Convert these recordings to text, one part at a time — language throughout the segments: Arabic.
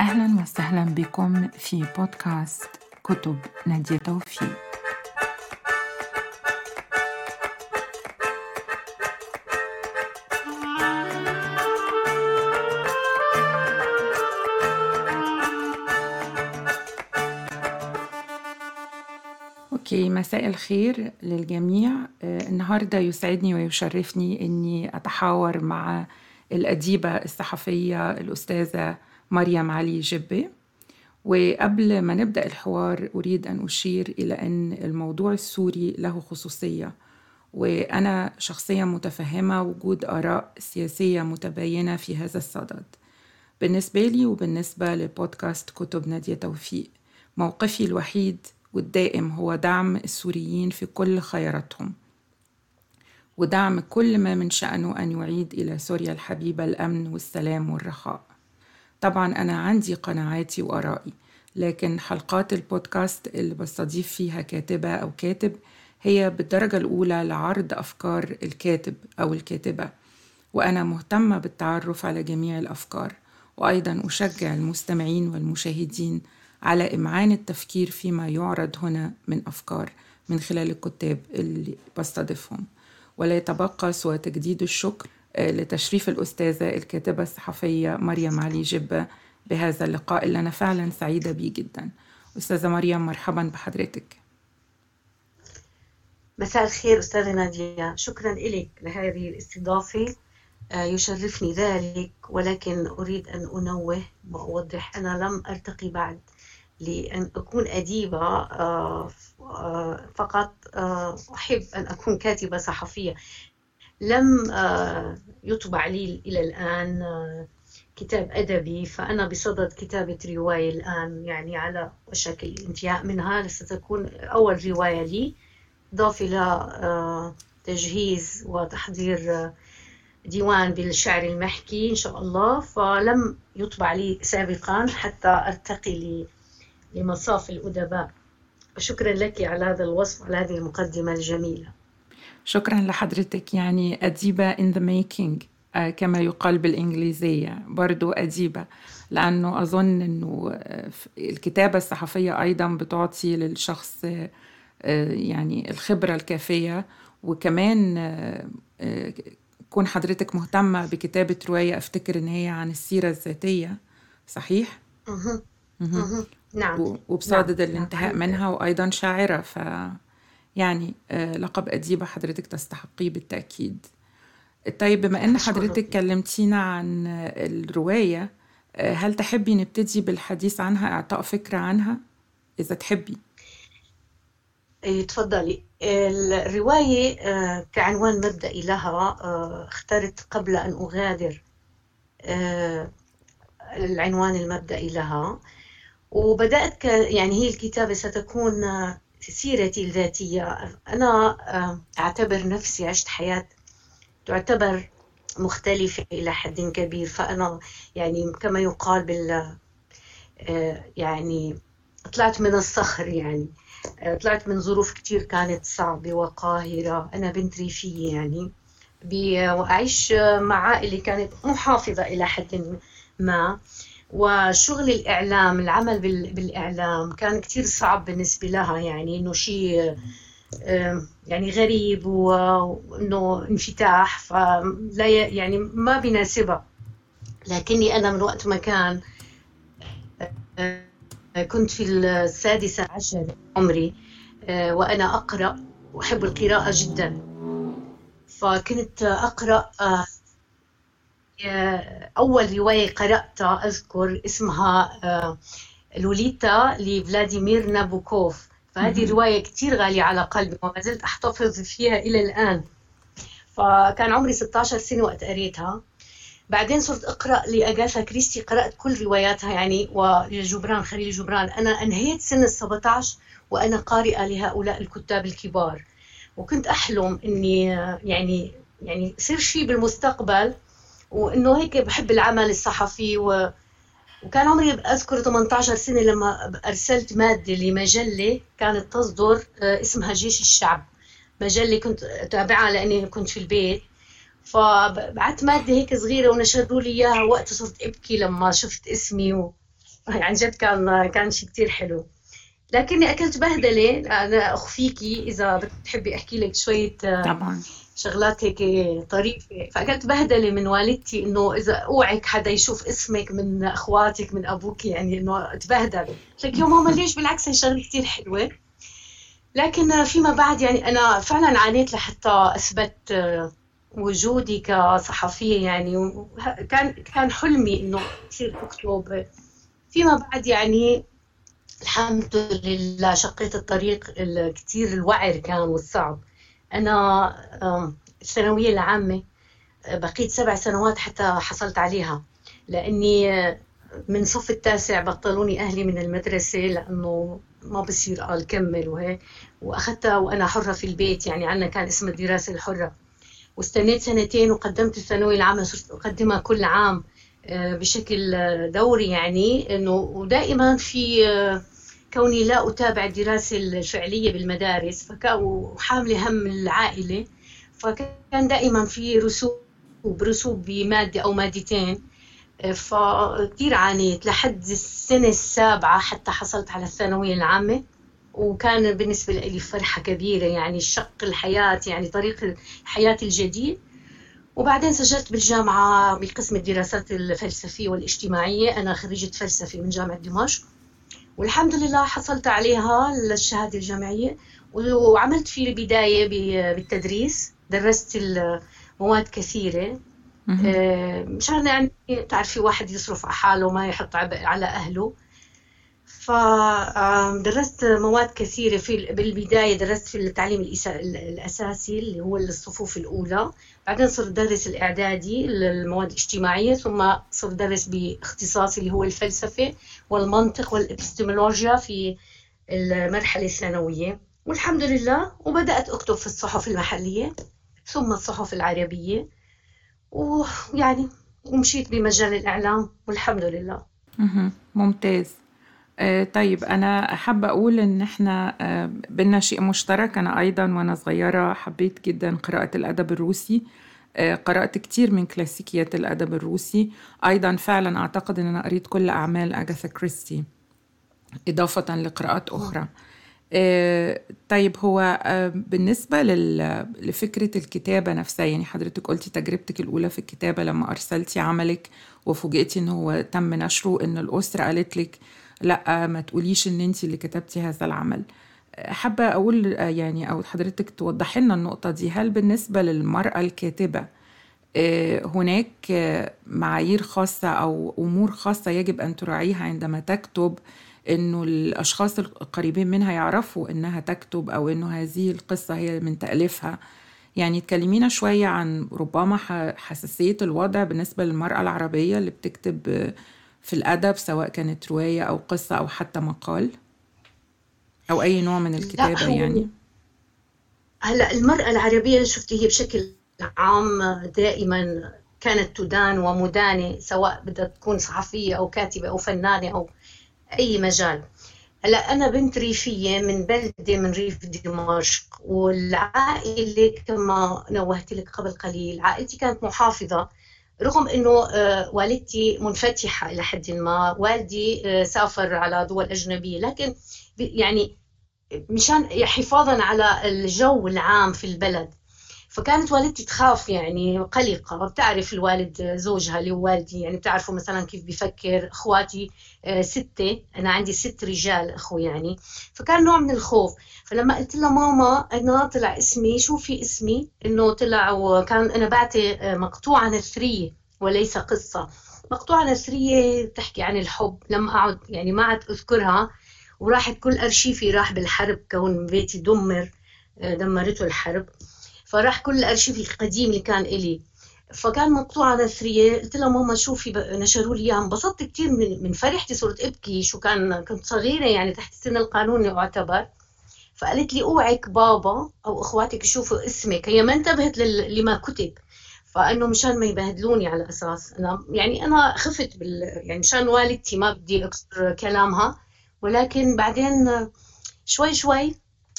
أهلا وسهلا بكم في بودكاست كتب نادية توفيق. أوكي مساء الخير للجميع. آه، النهاردة يسعدني ويشرفني أني أتحاور مع الأديبة الصحفية الأستاذة مريم علي جبة. وقبل ما نبدأ الحوار أريد أن أشير إلى أن الموضوع السوري له خصوصية. وأنا شخصيا متفهمة وجود آراء سياسية متباينة في هذا الصدد. بالنسبة لي وبالنسبة لبودكاست كتب نادية توفيق موقفي الوحيد والدائم هو دعم السوريين في كل خياراتهم. ودعم كل ما من شأنه أن يعيد إلى سوريا الحبيبة الأمن والسلام والرخاء. طبعا أنا عندي قناعاتي وآرائي لكن حلقات البودكاست اللي بستضيف فيها كاتبة أو كاتب هي بالدرجة الأولى لعرض أفكار الكاتب أو الكاتبة وأنا مهتمة بالتعرف على جميع الأفكار وأيضا أشجع المستمعين والمشاهدين على إمعان التفكير فيما يعرض هنا من أفكار من خلال الكتاب اللي بستضيفهم. ولا يتبقى سوى تجديد الشكر لتشريف الأستاذة الكاتبة الصحفية مريم علي جبة بهذا اللقاء اللي أنا فعلا سعيدة بيه جدا. أستاذة مريم مرحبا بحضرتك. مساء الخير أستاذة نادية. شكرا لك لهذه الاستضافة. آه، يشرفني ذلك ولكن أريد أن أنوه وأوضح. أنا لم أرتقي بعد لأن أكون أديبة آه، فقط أحب أن أكون كاتبة صحفية. لم آه، يطبع لي إلى الآن آه، كتاب أدبي فأنا بصدد كتابة رواية الآن يعني على وشك الانتهاء منها. ستكون أول رواية لي إضافة إلى آه، تجهيز وتحضير ديوان بالشعر المحكي إن شاء الله. فلم يطبع لي سابقا حتى أرتقي لمصاف الأدباء. شكرا لك على هذا الوصف وعلى هذه المقدمة الجميلة. شكرا لحضرتك يعني أديبة in the making آه، كما يقال بالإنجليزية برضو أديبة لأنه أظن أنه آه، الكتابة الصحفية أيضا بتعطي للشخص آه، يعني الخبرة الكافية وكمان كون حضرتك مهتمة بكتابة رواية أفتكر إن هي عن السيرة الذاتية صحيح؟ أه. أه. نعم وبصادد نعم. الانتهاء منها وأيضا شاعرة ف يعني آه، لقب أديبة حضرتك تستحقيه بالتأكيد. طيب بما أن حضرتك كلمتينا عن الرواية آه، هل تحبي نبتدي بالحديث عنها إعطاء فكرة عنها؟ إذا تحبي. إيه، تفضلي. الرواية آه، كعنوان مبدئي لها اخترت قبل أن أغادر العنوان المبدئي لها. وبدأت يعني هي الكتابة ستكون سيرتي الذاتية. أنا أعتبر نفسي عشت حياة تعتبر مختلفة إلى حد كبير. فأنا يعني كما يقال بال آه، يعني طلعت من الصخر يعني. آه، طلعت من ظروف كتير كانت صعبة وقاهرة. أنا بنت ريفية يعني. وأعيش مع عائلة كانت محافظة إلى حد ما. وشغل الإعلام العمل بالإعلام كان كتير صعب بالنسبة لها يعني إنه شيء يعني غريب وإنه انفتاح فلا يعني ما بيناسبها. لكني أنا من وقت ما كان آه، كنت في السادسة عشر عمري آه، وأنا أقرأ وأحب القراءة جدا. فكنت أقرأ آه، أول رواية قرأتها أذكر اسمها آه، لوليتا لفلاديمير نابوكوف. فهذه رواية كثير غالية على قلبي وما زلت أحتفظ فيها إلى الآن. فكان عمري 16 سنة وقت قريتها. بعدين صرت أقرأ لأغاثا كريستي قرأت كل رواياتها يعني وجبران خليل جبران. أنا أنهيت سن ال 17 وأنا قارئة لهؤلاء الكتاب الكبار. وكنت أحلم إني آه، يعني يعني يصير شيء بالمستقبل. وإنه هيك بحب العمل الصحفي و... وكان عمري أذكر 18 سنة لما أرسلت مادة لمجلة كانت تصدر آه، اسمها جيش الشعب. مجلة كنت اتابعها لأني كنت في البيت. فبعت مادة هيك صغيرة ونشروا لي إياها وقت صرت أبكي لما شفت اسمي و... عن جد كان كان شيء كثير حلو. لكني أكلت بهدلة أنا اخفيكي إذا بتحبي أحكي لك شوية طبعا. شغلات هيك طريفة. فأكلت بهدلة من والدتي إنه إذا أوعك حدا يشوف اسمك من أخواتك من أبوك يعني إنه تبهدل. قلت يا ماما ليش؟ بالعكس هي شغلة كثير حلوة. لكن فيما بعد يعني أنا فعلا عانيت لحتى أثبت وجودي كصحفية يعني. كان كان حلمي إنه أصير اكتب فيما بعد يعني الحمد لله شقيت الطريق كثير الوعر كان والصعب. أنا الثانوية العامة بقيت سبع سنوات حتى حصلت عليها لأني من صف التاسع بطلوني أهلي من المدرسة لأنه ما بصير قال كمل وهيك وأخذتها وأنا حرة في البيت يعني عندنا كان اسمها الدراسة الحرة. واستنيت سنتين وقدمت الثانوية العامة صرت أقدمها كل عام بشكل دوري يعني إنه ودائما في كوني لا أتابع الدراسة الفعلية بالمدارس وحاملة هم العائلة فكان دائما في رسوب رسوب بمادة أو مادتين. فكتير عانيت لحد السنة السابعة حتى حصلت على الثانوية العامة. وكان بالنسبة لي فرحة كبيرة يعني شق الحياة يعني طريق الحياة الجديد. وبعدين سجلت بالجامعة بقسم الدراسات الفلسفية والاجتماعية. أنا خريجة فلسفة من جامعة دمشق. والحمد لله حصلت عليها الشهادة الجامعية. وعملت في البداية بالتدريس. درست مواد كثيرة. آه، مشان يعني تعرفي واحد يصرف على حاله ما يحط عبء على أهله. فدرست مواد كثيرة في بالبداية درست في التعليم الأساسي اللي هو الصفوف الأولى. بعدين صرت درس الإعدادي المواد الاجتماعية. ثم صرت درس باختصاصي اللي هو الفلسفة. والمنطق والإبستمولوجيا في المرحلة الثانوية. والحمد لله وبدأت أكتب في الصحف المحلية ثم الصحف العربية. ويعني ومشيت بمجال الإعلام والحمد لله. ممتاز. آه، طيب أنا حابة أقول إن إحنا آه، بينا شيء مشترك. أنا أيضا وأنا صغيرة حبيت جدا قراءة الأدب الروسي. قرأت كتير من كلاسيكيات الأدب الروسي. أيضا فعلا أعتقد أن أنا قريت كل أعمال أغاثا كريستي إضافة لقراءات أخرى. طيب هو بالنسبة لفكرة الكتابة نفسها يعني حضرتك قلتي تجربتك الأولى في الكتابة لما أرسلتي عملك وفوجئتي إن هو تم نشره إن الأسرة قالت لك لا ما تقوليش إن انت اللي كتبتي هذا العمل. حابة أقول يعني أو حضرتك توضحي لنا النقطة دي. هل بالنسبة للمرأة الكاتبة آه، هناك معايير خاصة أو أمور خاصة يجب أن تراعيها عندما تكتب إنه الأشخاص القريبين منها يعرفوا إنها تكتب أو إنه هذه القصة هي من تأليفها؟ يعني تكلمينا شوية عن ربما حساسية الوضع بالنسبة للمرأة العربية اللي بتكتب في الأدب سواء كانت رواية أو قصة أو حتى مقال. أو أي نوع من الكتابة يعني؟ هلا المرأة العربية شفتي هي بشكل عام دائما كانت تدان ومدانة سواء بدها تكون صحفية أو كاتبة أو فنانة أو أي مجال. هلا أنا بنت ريفية من بلدة من ريف دمشق والعائلة كما نوهت لك قبل قليل عائلتي كانت محافظة رغم إنه آه، والدتي منفتحة إلى حد ما والدي آه، سافر على دول أجنبية لكن يعني مشان حفاظا على الجو العام في البلد. فكانت والدتي تخاف يعني قلقة. بتعرف الوالد زوجها اللي هو والدي يعني بتعرفوا مثلا كيف بفكر أخواتي آه، ستة. أنا عندي ست رجال أخو يعني. فكان نوع من الخوف. فلما قلت لها ماما أنا طلع اسمي شو في اسمي. إنه طلع وكان أنا بعطي آه، مقطوعة نثرية وليس قصة. مقطوعة نثرية تحكي عن الحب. لما أقعد يعني ما عاد أذكرها. وراحت كل أرشيفي راح بالحرب كون بيتي دمر آه، دمرته الحرب. فراح كل الأرشيف القديم اللي كان إلي. فكان مقطوعة نثرية قلت لها ماما شوفي نشروا لي اياها انبسطت كثير من, فرحتي صرت أبكي شو كان كنت صغيرة يعني تحت السن القانوني أعتبر. فقالت لي أوعك بابا أو أخواتك يشوفوا اسمك. هي ما انتبهت لما كتب. فأنه مشان ما يبهدلوني على أساس أنا يعني أنا خفت بال يعني مشان والدتي ما بدي أكسر كلامها. ولكن بعدين شوي شوي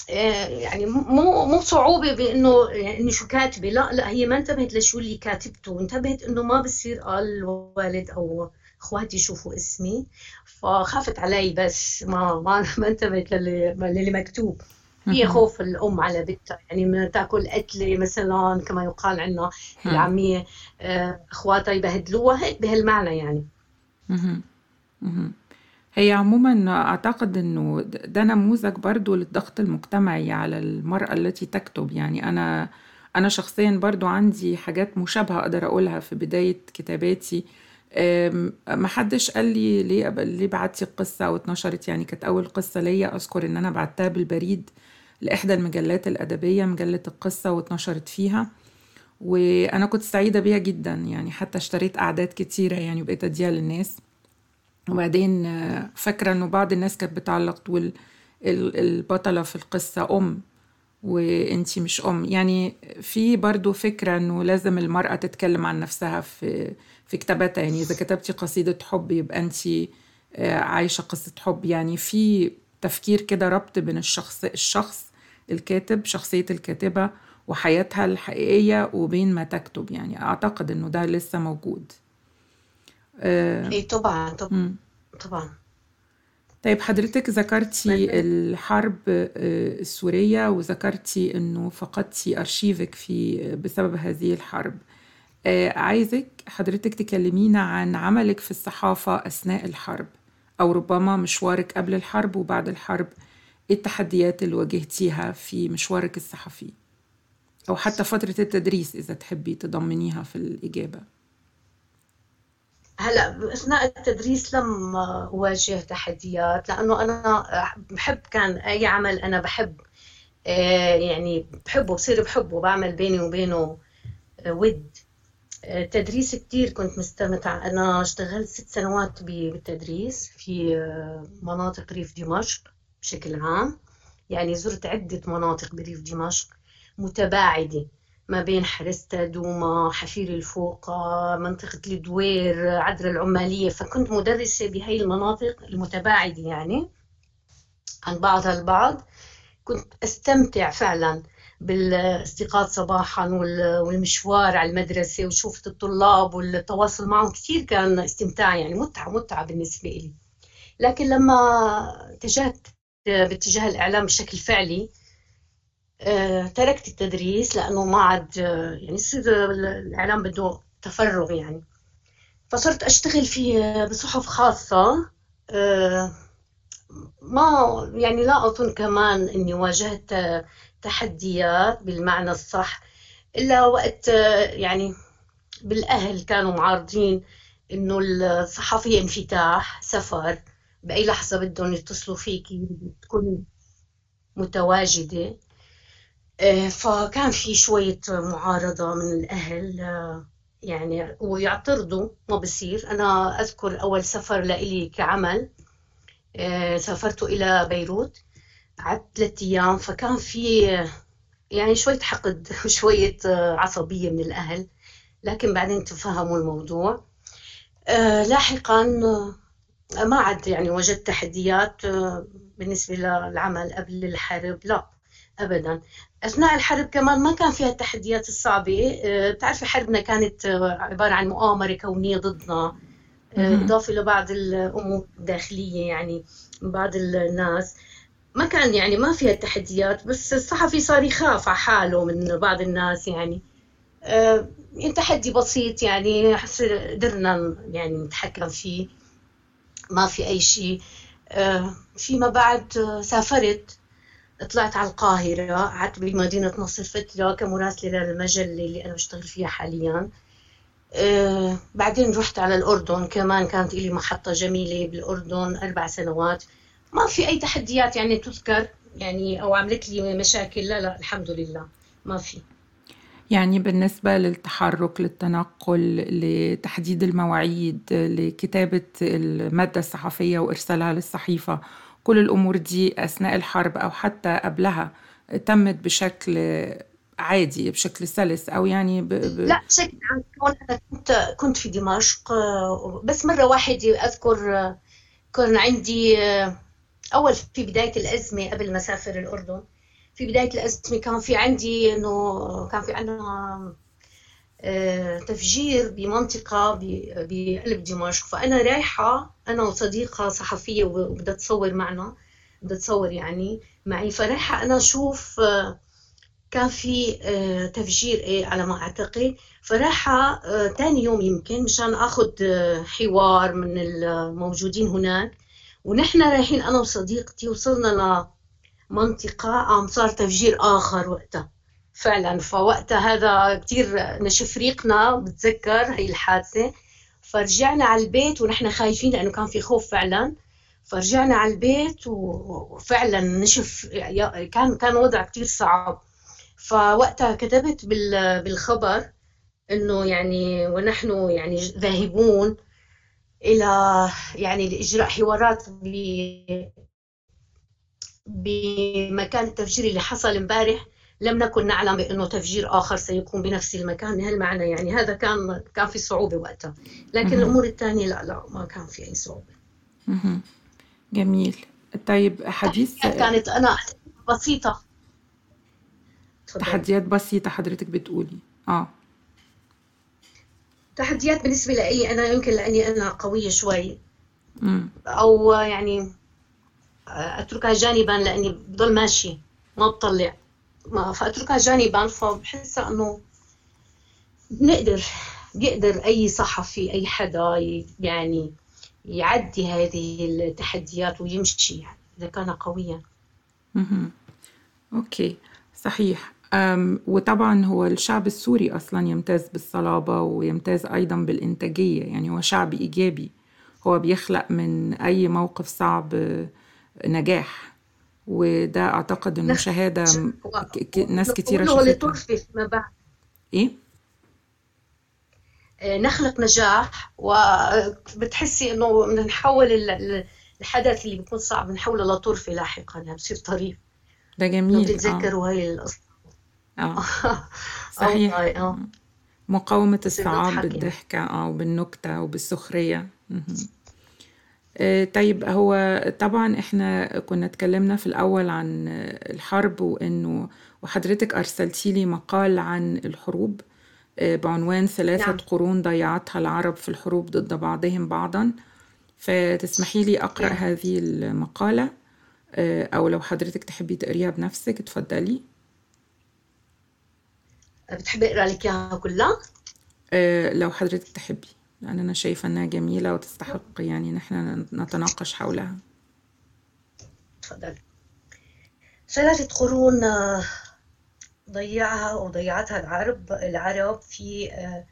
آه، يعني مو مو صعوبة بإنه إني شو كاتبة لا لا هي ما انتبهت لشو اللي كاتبته انتبهت إنه ما بصير قال الوالد أو أخواتي يشوفوا اسمي فخافت علي بس ما ما ما انتبهت للي, للي مكتوب. هي خوف الأم على بنتها يعني من تأكل قتله مثلا كما يقال عندنا العاميه آه، أخواتها يبهدلوها هيك بهالمعنى يعني. هي عموما أعتقد إنه ده نموذج برضو للضغط المجتمعي على المرأة التي تكتب. يعني أنا أنا شخصيا برضو عندي حاجات مشابهة أقدر أقولها في بداية كتاباتي. ما حدش قال لي ليه ليه بعتي القصة أو اتنشرت يعني كانت أول قصة ليا أذكر إن أنا بعتها بالبريد لإحدى المجلات الأدبية مجلة القصة واتنشرت فيها. وأنا كنت سعيدة بيها جدا. يعني حتى اشتريت أعداد كتيرة يعني وبقيت أديها للناس. وبعدين فاكرة إنه بعض الناس كانت بتعلق تقول البطلة في القصة أم وإنتي مش أم. يعني في برضو فكرة إنه لازم المرأة تتكلم عن نفسها في في كتاباتها يعني إذا كتبتي قصيدة حب يبقى إنتي آه، عايشة قصة حب. يعني في تفكير كده ربط بين الشخص الشخص الكاتب شخصية الكاتبة وحياتها الحقيقية وبين ما تكتب. يعني أعتقد إنه ده لسه موجود. آه، اي طبعا طبعا طبعا. طيب حضرتك ذكرتي الحرب آه، السورية وذكرتي إنه فقدتي أرشيفك في بسبب هذه الحرب. آه، عايزك حضرتك تكلمينا عن عملك في الصحافة أثناء الحرب أو ربما مشوارك قبل الحرب وبعد الحرب إيه التحديات اللي واجهتيها في مشوارك الصحفي؟ أو حتى فترة التدريس إذا تحبي تضمنيها في الإجابة. هلا أثناء التدريس لم أواجه تحديات لأنه أنا بحب كان أي عمل أنا بحب آه، يعني بحبه بصير بحبه بعمل بيني وبينه آه، ود. التدريس آه، كثير كنت مستمتعة أنا اشتغلت ست سنوات بالتدريس في مناطق ريف دمشق بشكل عام. يعني زرت عدة مناطق بريف دمشق متباعدة. ما بين حرستة دوما حفير الفوق منطقة الدوير عدر العمالية. فكنت مدرسة بهي المناطق المتباعدة يعني عن بعضها البعض. كنت أستمتع فعلا بالاستيقاظ صباحا والمشوار على المدرسة وشوفة الطلاب والتواصل معهم. كثير كان استمتاع يعني متعة متعة بالنسبة لي لكن لما اتجهت باتجاه الإعلام بشكل فعلي تركت التدريس لأنه ما عاد آه، يعني يصير الإعلام بده تفرغ يعني. فصرت أشتغل في آه، بصحف خاصة ما يعني لا أظن كمان إني واجهت تحديات بالمعنى الصح إلا وقت يعني بالأهل كانوا معارضين إنه الصحفية انفتاح سفر بأي لحظة بدهم يتصلوا فيكي تكون متواجدة. آه، فكان في شوية معارضة من الأهل آه، يعني ويعترضوا ما بصير. أنا أذكر أول سفر لإلي كعمل آه، سافرت إلى بيروت قعدت ثلاثة أيام. فكان في يعني شوية حقد وشوية عصبية من الأهل. لكن بعدين تفهموا الموضوع. لاحقا ما عاد يعني وجدت تحديات بالنسبة للعمل قبل الحرب. لا ابدا. أثناء الحرب كمان ما كان فيها التحديات الصعبة. آه، بتعرفي حربنا كانت آه، عبارة عن مؤامرة كونية ضدنا. آه، اضافه لبعض الأمور الداخلية يعني من بعض الناس. ما كان يعني ما فيها تحديات بس الصحفي صار يخاف على حاله من بعض الناس يعني. تحدي بسيط يعني قدرنا يعني نتحكم فيه. ما في أي شيء. فيما بعد سافرت. طلعت على القاهرة قعدت بمدينة نصر فترة كمراسلة للمجلة اللي أنا بشتغل فيها حاليا. أه بعدين رحت على الأردن كمان كانت لي محطة جميلة بالأردن أربع سنوات. ما في أي تحديات يعني تذكر يعني أو عملت لي مشاكل؟ لا لا الحمد لله ما في. يعني بالنسبة للتحرك للتنقل لتحديد المواعيد لكتابة المادة الصحفية وإرسالها للصحيفة كل الأمور دي أثناء الحرب أو حتى قبلها تمت بشكل عادي بشكل سلس أو يعني ب... ب... لا بشكل عام. أنا كنت كنت في دمشق بس مرة واحدة أذكر كان عندي أول في بداية الأزمة قبل ما اسافر الأردن في بداية الأزمة كان في عندي إنه كان في عندنا تفجير بمنطقة بقلب دمشق. فأنا رايحة أنا وصديقة صحفية وبدها تصور معنا بدها تصور يعني معي. فرايحة أنا أشوف آه، كان في آه، تفجير إيه على ما أعتقد. فرايحة تاني يوم يمكن مشان أخذ حوار من الموجودين هناك. ونحن رايحين أنا وصديقتي وصلنا لمنطقة عم صار تفجير آخر وقتها. فعلا. فوقتها هذا كثير نشف ريقنا بتذكر هي الحادثة. فرجعنا على البيت ونحن خايفين لأنه كان في خوف فعلا. فرجعنا على البيت وفعلا نشف كان كان وضع كثير صعب. فوقتها كتبت بالخبر إنه يعني ونحن يعني ذاهبون إلى يعني لإجراء حوارات بمكان التفجير اللي حصل امبارح. لم نكن نعلم بأنه تفجير آخر سيكون بنفس المكان. هالمعنى يعني هذا كان كان في صعوبة وقتها. لكن الأمور الثانية لا لا ما كان في أي صعوبة. جميل. طيب حديث كانت أنا بسيطة. تحديات بسيطة حضرتك بتقولي. آه. تحديات بالنسبة لي أنا يمكن لأني أنا قوية شوي. أو يعني أتركها جانبا لأني بضل ماشي ما بطلع. ما فأتركها جانبا فبحس إنه بنقدر بيقدر أي صحفي أي حدا يعني يعدي هذه التحديات ويمشي يعني إذا كان قويا. أوكي صحيح. وطبعا هو الشعب السوري أصلا يمتاز بالصلابة ويمتاز أيضا بالإنتاجية يعني هو شعب إيجابي. هو بيخلق من أي موقف صعب نجاح. وده أعتقد إنه شهادة. ناس كتيرة شافتها. فيما بعد. إيه؟ آه، نخلق نجاح وبتحسي إنه بدنا نحول الحدث اللي بيكون صعب نحوله لطرفه لاحقا يعني بصير طريف. ده جميل. بتتذكروا آه. هاي القصة؟ آه. صحيح. آه. مقاومة الصعاب بالضحكة آه وبالنكتة وبالسخرية. آه، طيب هو طبعا إحنا كنا اتكلمنا في الأول عن الحرب وإنه وحضرتك أرسلتي لي مقال عن الحروب آه، بعنوان ثلاثة نعم. قرون ضيعتها العرب في الحروب ضد بعضهم بعضا فتسمحي لي أقرأ نعم. هذه المقالة آه، أو لو حضرتك تحبي تقريها بنفسك اتفضلي بتحبي أقرأ لك إياها كلها؟ لو حضرتك تحبي لأن أنا شايفة إنها جميلة وتستحق يعني نحن نتناقش حولها. تفضل ثلاثة قرون آه، ضيعها وضيعتها العرب العرب في آه،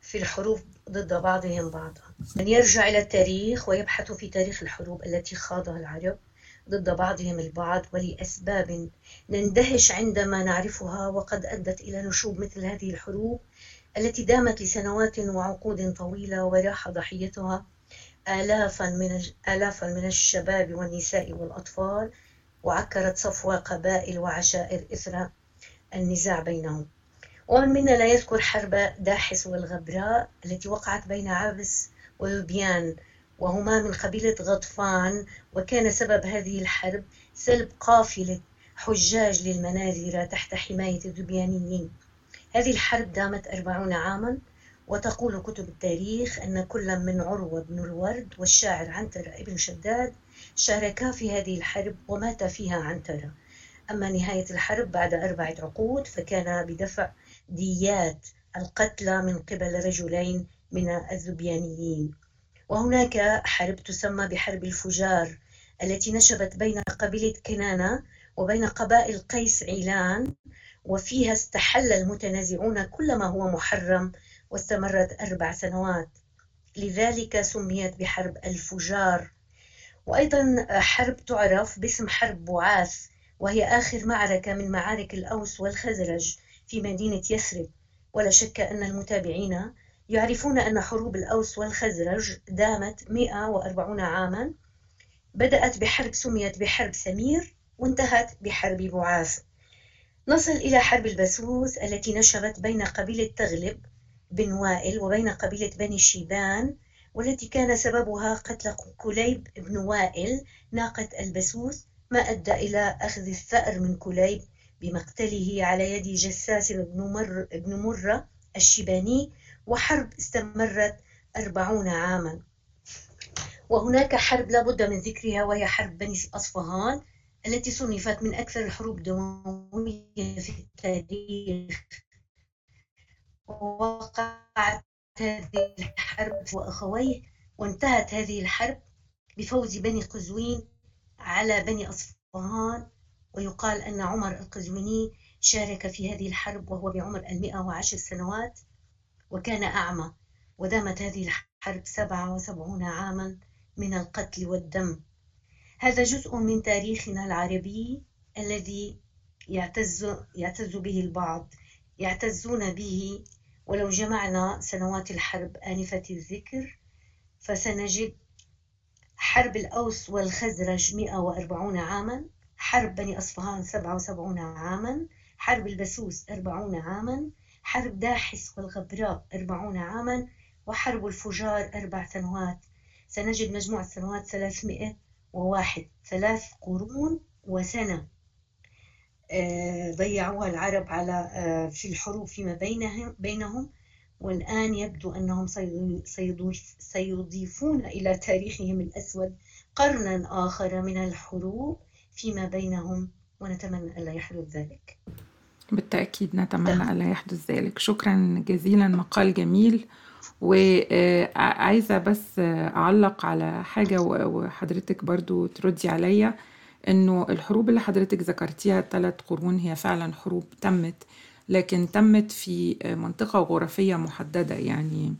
في الحروب ضد بعضهم بعضا. من يرجع إلى التاريخ ويبحث في تاريخ الحروب التي خاضها العرب ضد بعضهم البعض ولأسباب نندهش عندما نعرفها وقد أدت إلى نشوب مثل هذه الحروب. التي دامت لسنوات وعقود طويلة وراح ضحيتها آلافا من آلافا من الشباب والنساء والأطفال وعكرت صفو قبائل وعشائر إثر النزاع بينهم. ومن منا لا يذكر حرب داحس والغبراء التي وقعت بين عبس وذبيان وهما من قبيلة غطفان وكان سبب هذه الحرب سلب قافلة حجاج للمنازل تحت حماية الذبيانيين هذه الحرب دامت أربعون عاما وتقول كتب التاريخ أن كل من عروة بن الورد والشاعر عنترة ابن شداد شاركا في هذه الحرب ومات فيها عنترة أما نهاية الحرب بعد أربعة عقود فكان بدفع ديات القتلى من قبل رجلين من الذبيانيين. وهناك حرب تسمى بحرب الفجار التي نشبت بين قبيلة كنانة وبين قبائل قيس عيلان وفيها استحل المتنازعون كل ما هو محرم واستمرت أربع سنوات. لذلك سميت بحرب الفجار. وأيضا حرب تعرف باسم حرب بعاث وهي آخر معركة من معارك الأوس والخزرج في مدينة يثرب. ولا شك أن المتابعين يعرفون أن حروب الأوس والخزرج دامت 140 عاما. بدأت بحرب سميت بحرب سمير وانتهت بحرب بعاث. نصل إلى حرب البسوس التي نشبت بين قبيلة تغلب بن وائل وبين قبيلة بني شيبان والتي كان سببها قتل كليب بن وائل ناقة البسوس ما أدى إلى أخذ الثأر من كليب بمقتله على يد جساس بن, مر بن مرة الشيباني وحرب استمرت أربعون عاما. وهناك حرب لا بد من ذكرها وهي حرب بني أصفهان التي صنفت من أكثر الحروب دموية في التاريخ. ووقعت هذه الحرب وأخويه وانتهت هذه الحرب بفوز بني قزوين على بني أصفهان. ويقال أن عمر القزويني شارك في هذه الحرب وهو بعمر المئة وعشر سنوات وكان أعمى. ودامت هذه الحرب سبعة وسبعون عاما من القتل والدم. هذا جزء من تاريخنا العربي الذي يعتز, يعتز به البعض يعتزون به. ولو جمعنا سنوات الحرب آنفة الذكر فسنجد حرب الأوس والخزرج 140 عاما حرب بني أصفهان 77 عاما حرب البسوس 40 عاما حرب داحس والغبراء 40 عاما وحرب الفجار أربع سنوات. سنجد مجموع السنوات 301 ثلاث قرون وسنة. آه، ضيعوها العرب على آه، في الحروب فيما بينهم بينهم. والآن يبدو أنهم سيضيفون إلى تاريخهم الأسود قرنا آخر من الحروب فيما بينهم ونتمنى ألا يحدث ذلك. بالتأكيد نتمنى ألا يحدث ذلك. شكرا جزيلا. مقال جميل. وعايزة بس أعلق على حاجة وحضرتك برضو تردي عليا إنه الحروب اللي حضرتك ذكرتيها الثلاث قرون هي فعلا حروب تمت لكن تمت في منطقة جغرافية محددة يعني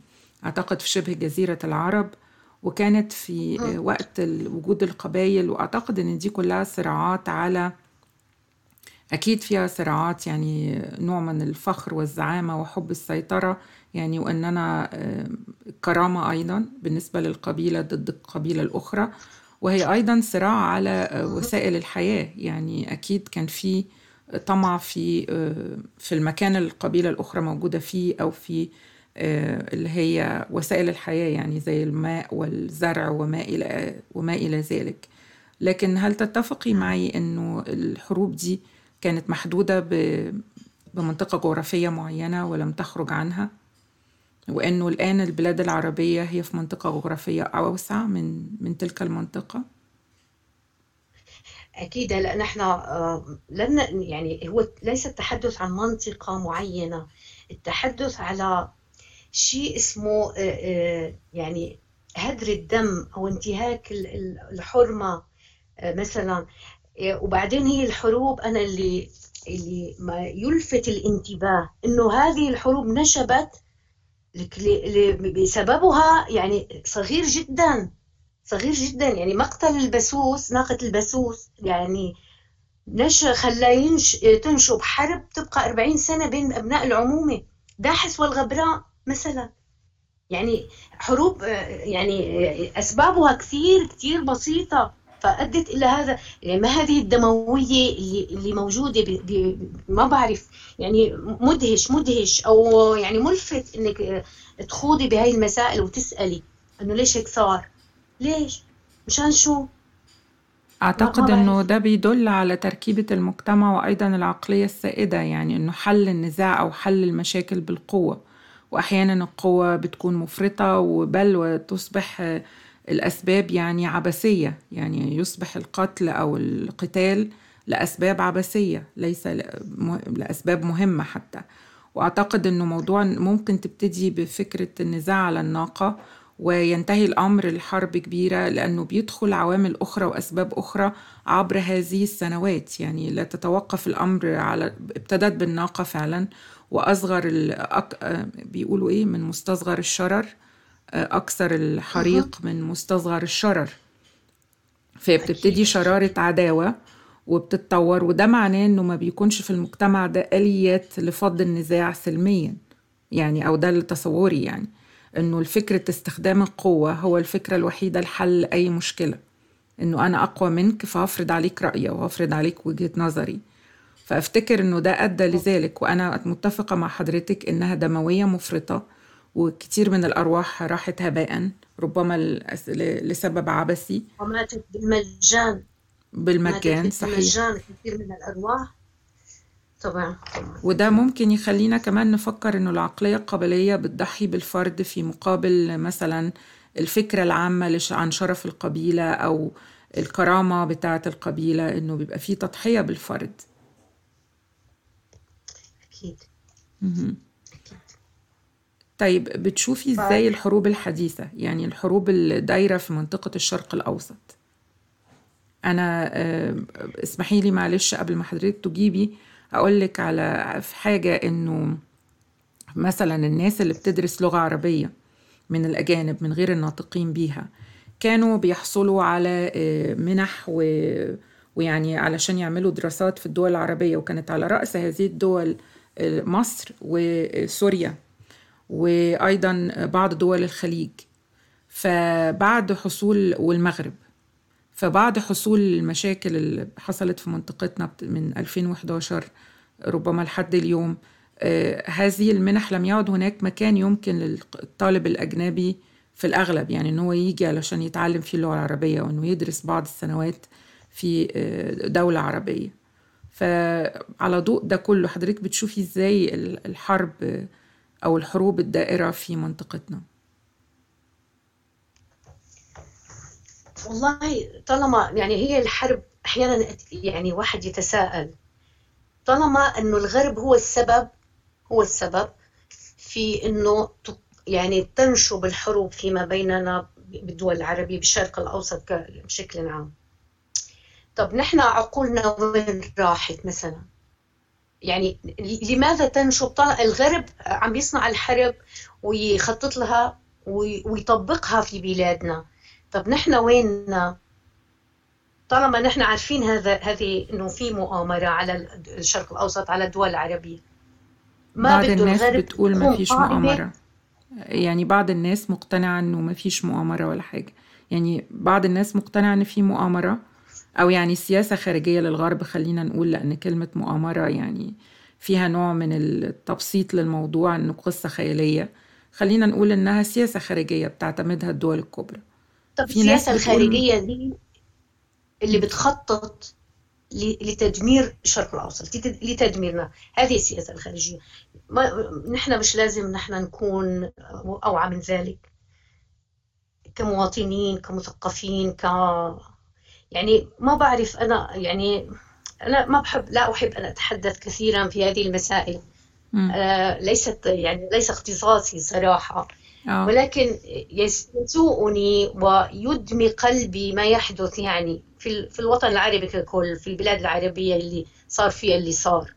أعتقد في شبه جزيرة العرب وكانت في وقت وجود القبائل وأعتقد إن دي كلها صراعات على أكيد فيها صراعات يعني نوع من الفخر والزعامة وحب السيطرة يعني وأن أنا كرامة أيضا بالنسبة للقبيلة ضد القبيلة الأخرى. وهي أيضا صراع على وسائل الحياة. يعني أكيد كان في طمع في في المكان القبيلة الأخرى موجودة فيه أو في اللي هي وسائل الحياة يعني زي الماء والزرع وما إلى وما إلى ذلك. لكن هل تتفقي معي إنه الحروب دي كانت محدودة بمنطقة جغرافية معينة ولم تخرج عنها. وإنه الآن البلاد العربية هي في منطقة جغرافية أوسع من من تلك المنطقة؟ أكيد لأن إحنا لن يعني هو ليس التحدث عن منطقة معينة. التحدث على شيء اسمه يعني هدر الدم أو انتهاك الحرمة. مثلا وبعدين هي الحروب أنا اللي اللي ما يلفت الانتباه إنه هذه الحروب نشبت بسببها يعني صغير جدا صغير جدا. يعني مقتل البسوس ناقة البسوس يعني نش خلاه ينش تنشب حرب تبقى 40 سنة بين أبناء العمومة. داحس والغبراء مثلا. يعني حروب يعني أسبابها كثير كثير بسيطة. فأدت إلى هذا. يعني ما هذه الدموية اللي, اللي موجودة ب ب ما بعرف. يعني مدهش مدهش أو يعني ملفت إنك تخوضي بهاي المسائل وتسألي إنه ليش هيك صار؟ ليش؟ مشان شو؟ أعتقد أنه ده بيدل على تركيبة المجتمع وأيضا العقلية السائدة يعني أنه حل النزاع أو حل المشاكل بالقوة. وأحيانا القوة بتكون مفرطة وبل وتصبح الأسباب يعني عبثية يعني يصبح القتل أو القتال لأسباب عبثية ليس لأسباب مهمة حتى. وأعتقد أنه موضوع ممكن تبتدي بفكرة النزاع على الناقة وينتهي الأمر لحرب كبيرة لأنه بيدخل عوامل أخرى وأسباب أخرى عبر هذه السنوات. يعني لا تتوقف الأمر على ابتدت بالناقة فعلا وأصغر الأك... بيقولوا إيه من مستصغر الشرر. أكثر الحريق من مستصغر الشرر. فبتبتدي شرارة عداوة وبتتطور وده معناه إنه ما بيكونش في المجتمع ده آليات لفض النزاع سلميا يعني أو ده تصوري يعني. إنه الفكرة استخدام القوة هو الفكرة الوحيدة لحل أي مشكلة. إنه أنا أقوى منك فهفرض عليك رأيي وهفرض عليك وجهة نظري. فأفتكر إنه ده أدى لذلك وأنا متفقة مع حضرتك إنها دموية مفرطة وكثير من الأرواح راحت هباء ربما لسبب عبثي. وماتت بالمجان. بالمجان صحيح. بالمجان كثير من الأرواح. طبعا. وده ممكن يخلينا كمان نفكر إنه العقلية القبلية بتضحي بالفرد في مقابل مثلا الفكرة العامة عن شرف القبيلة أو الكرامة بتاعة القبيلة إنه بيبقى في تضحية بالفرد. أكيد. طيب بتشوفي إزاي الحروب الحديثة؟ يعني الحروب الدايرة في منطقة الشرق الأوسط. أنا آه، اسمحي لي معلش قبل ما حضرتك تجيبي أقول لك على في حاجة إنه مثلا الناس اللي بتدرس لغة عربية من الأجانب من غير الناطقين بيها كانوا بيحصلوا على آه، منح و... ويعني علشان يعملوا دراسات في الدول العربية وكانت على رأس هذه الدول آه، مصر وسوريا. وأيضا بعض دول الخليج. فبعد حصول والمغرب فبعد حصول المشاكل اللي حصلت في منطقتنا من 2011 ربما لحد اليوم آه، هذه المنح لم يعد هناك مكان يمكن للطالب الأجنبي في الأغلب يعني أنه يجي علشان يتعلم فيه اللغة العربية وأنه يدرس بعض السنوات في آه، دولة عربية. فعلى ضوء ده كله حضرتك بتشوفي إزاي الحرب أو الحروب الدائرة في منطقتنا. والله طالما يعني هي الحرب أحيانا يعني واحد يتساءل. طالما أنه الغرب هو السبب هو السبب في أنه يعني تنشب الحروب فيما بيننا بالدول العربية بالشرق الأوسط بشكل عام. طب نحن عقولنا وين راحت مثلا؟ يعني لماذا تنشب طلع الغرب عم يصنع الحرب ويخطط لها ويطبقها في بلادنا. طب نحن وين طالما نحن عارفين هذا هذه إنه في مؤامرة على الشرق الأوسط على الدول العربية. ما بعض الناس بتقول ما فيش مؤامرة. يعني بعض الناس مقتنعة إنه ما فيش مؤامرة ولا حاجة. يعني بعض الناس مقتنعة إن في مؤامرة أو يعني سياسة خارجية للغرب خلينا نقول لأن كلمة مؤامرة يعني فيها نوع من التبسيط للموضوع إنه قصة خيالية. خلينا نقول إنها سياسة خارجية بتعتمدها الدول الكبرى. طب السياسة الخارجية دي اللي بتخطط لتدمير الشرق الأوسط لتدميرنا هذه السياسة الخارجية. ما نحن مش لازم نحن نكون أوعى من ذلك. كمواطنين كمثقفين ك يعني ما بعرف أنا يعني أنا ما بحب لا أحب أن أتحدث كثيرا في هذه المسائل. آه ليست يعني ليس اختصاصي صراحة. أوه. ولكن يسوءني ويدمي قلبي ما يحدث يعني في في الوطن العربي ككل في البلاد العربية اللي صار فيها اللي صار.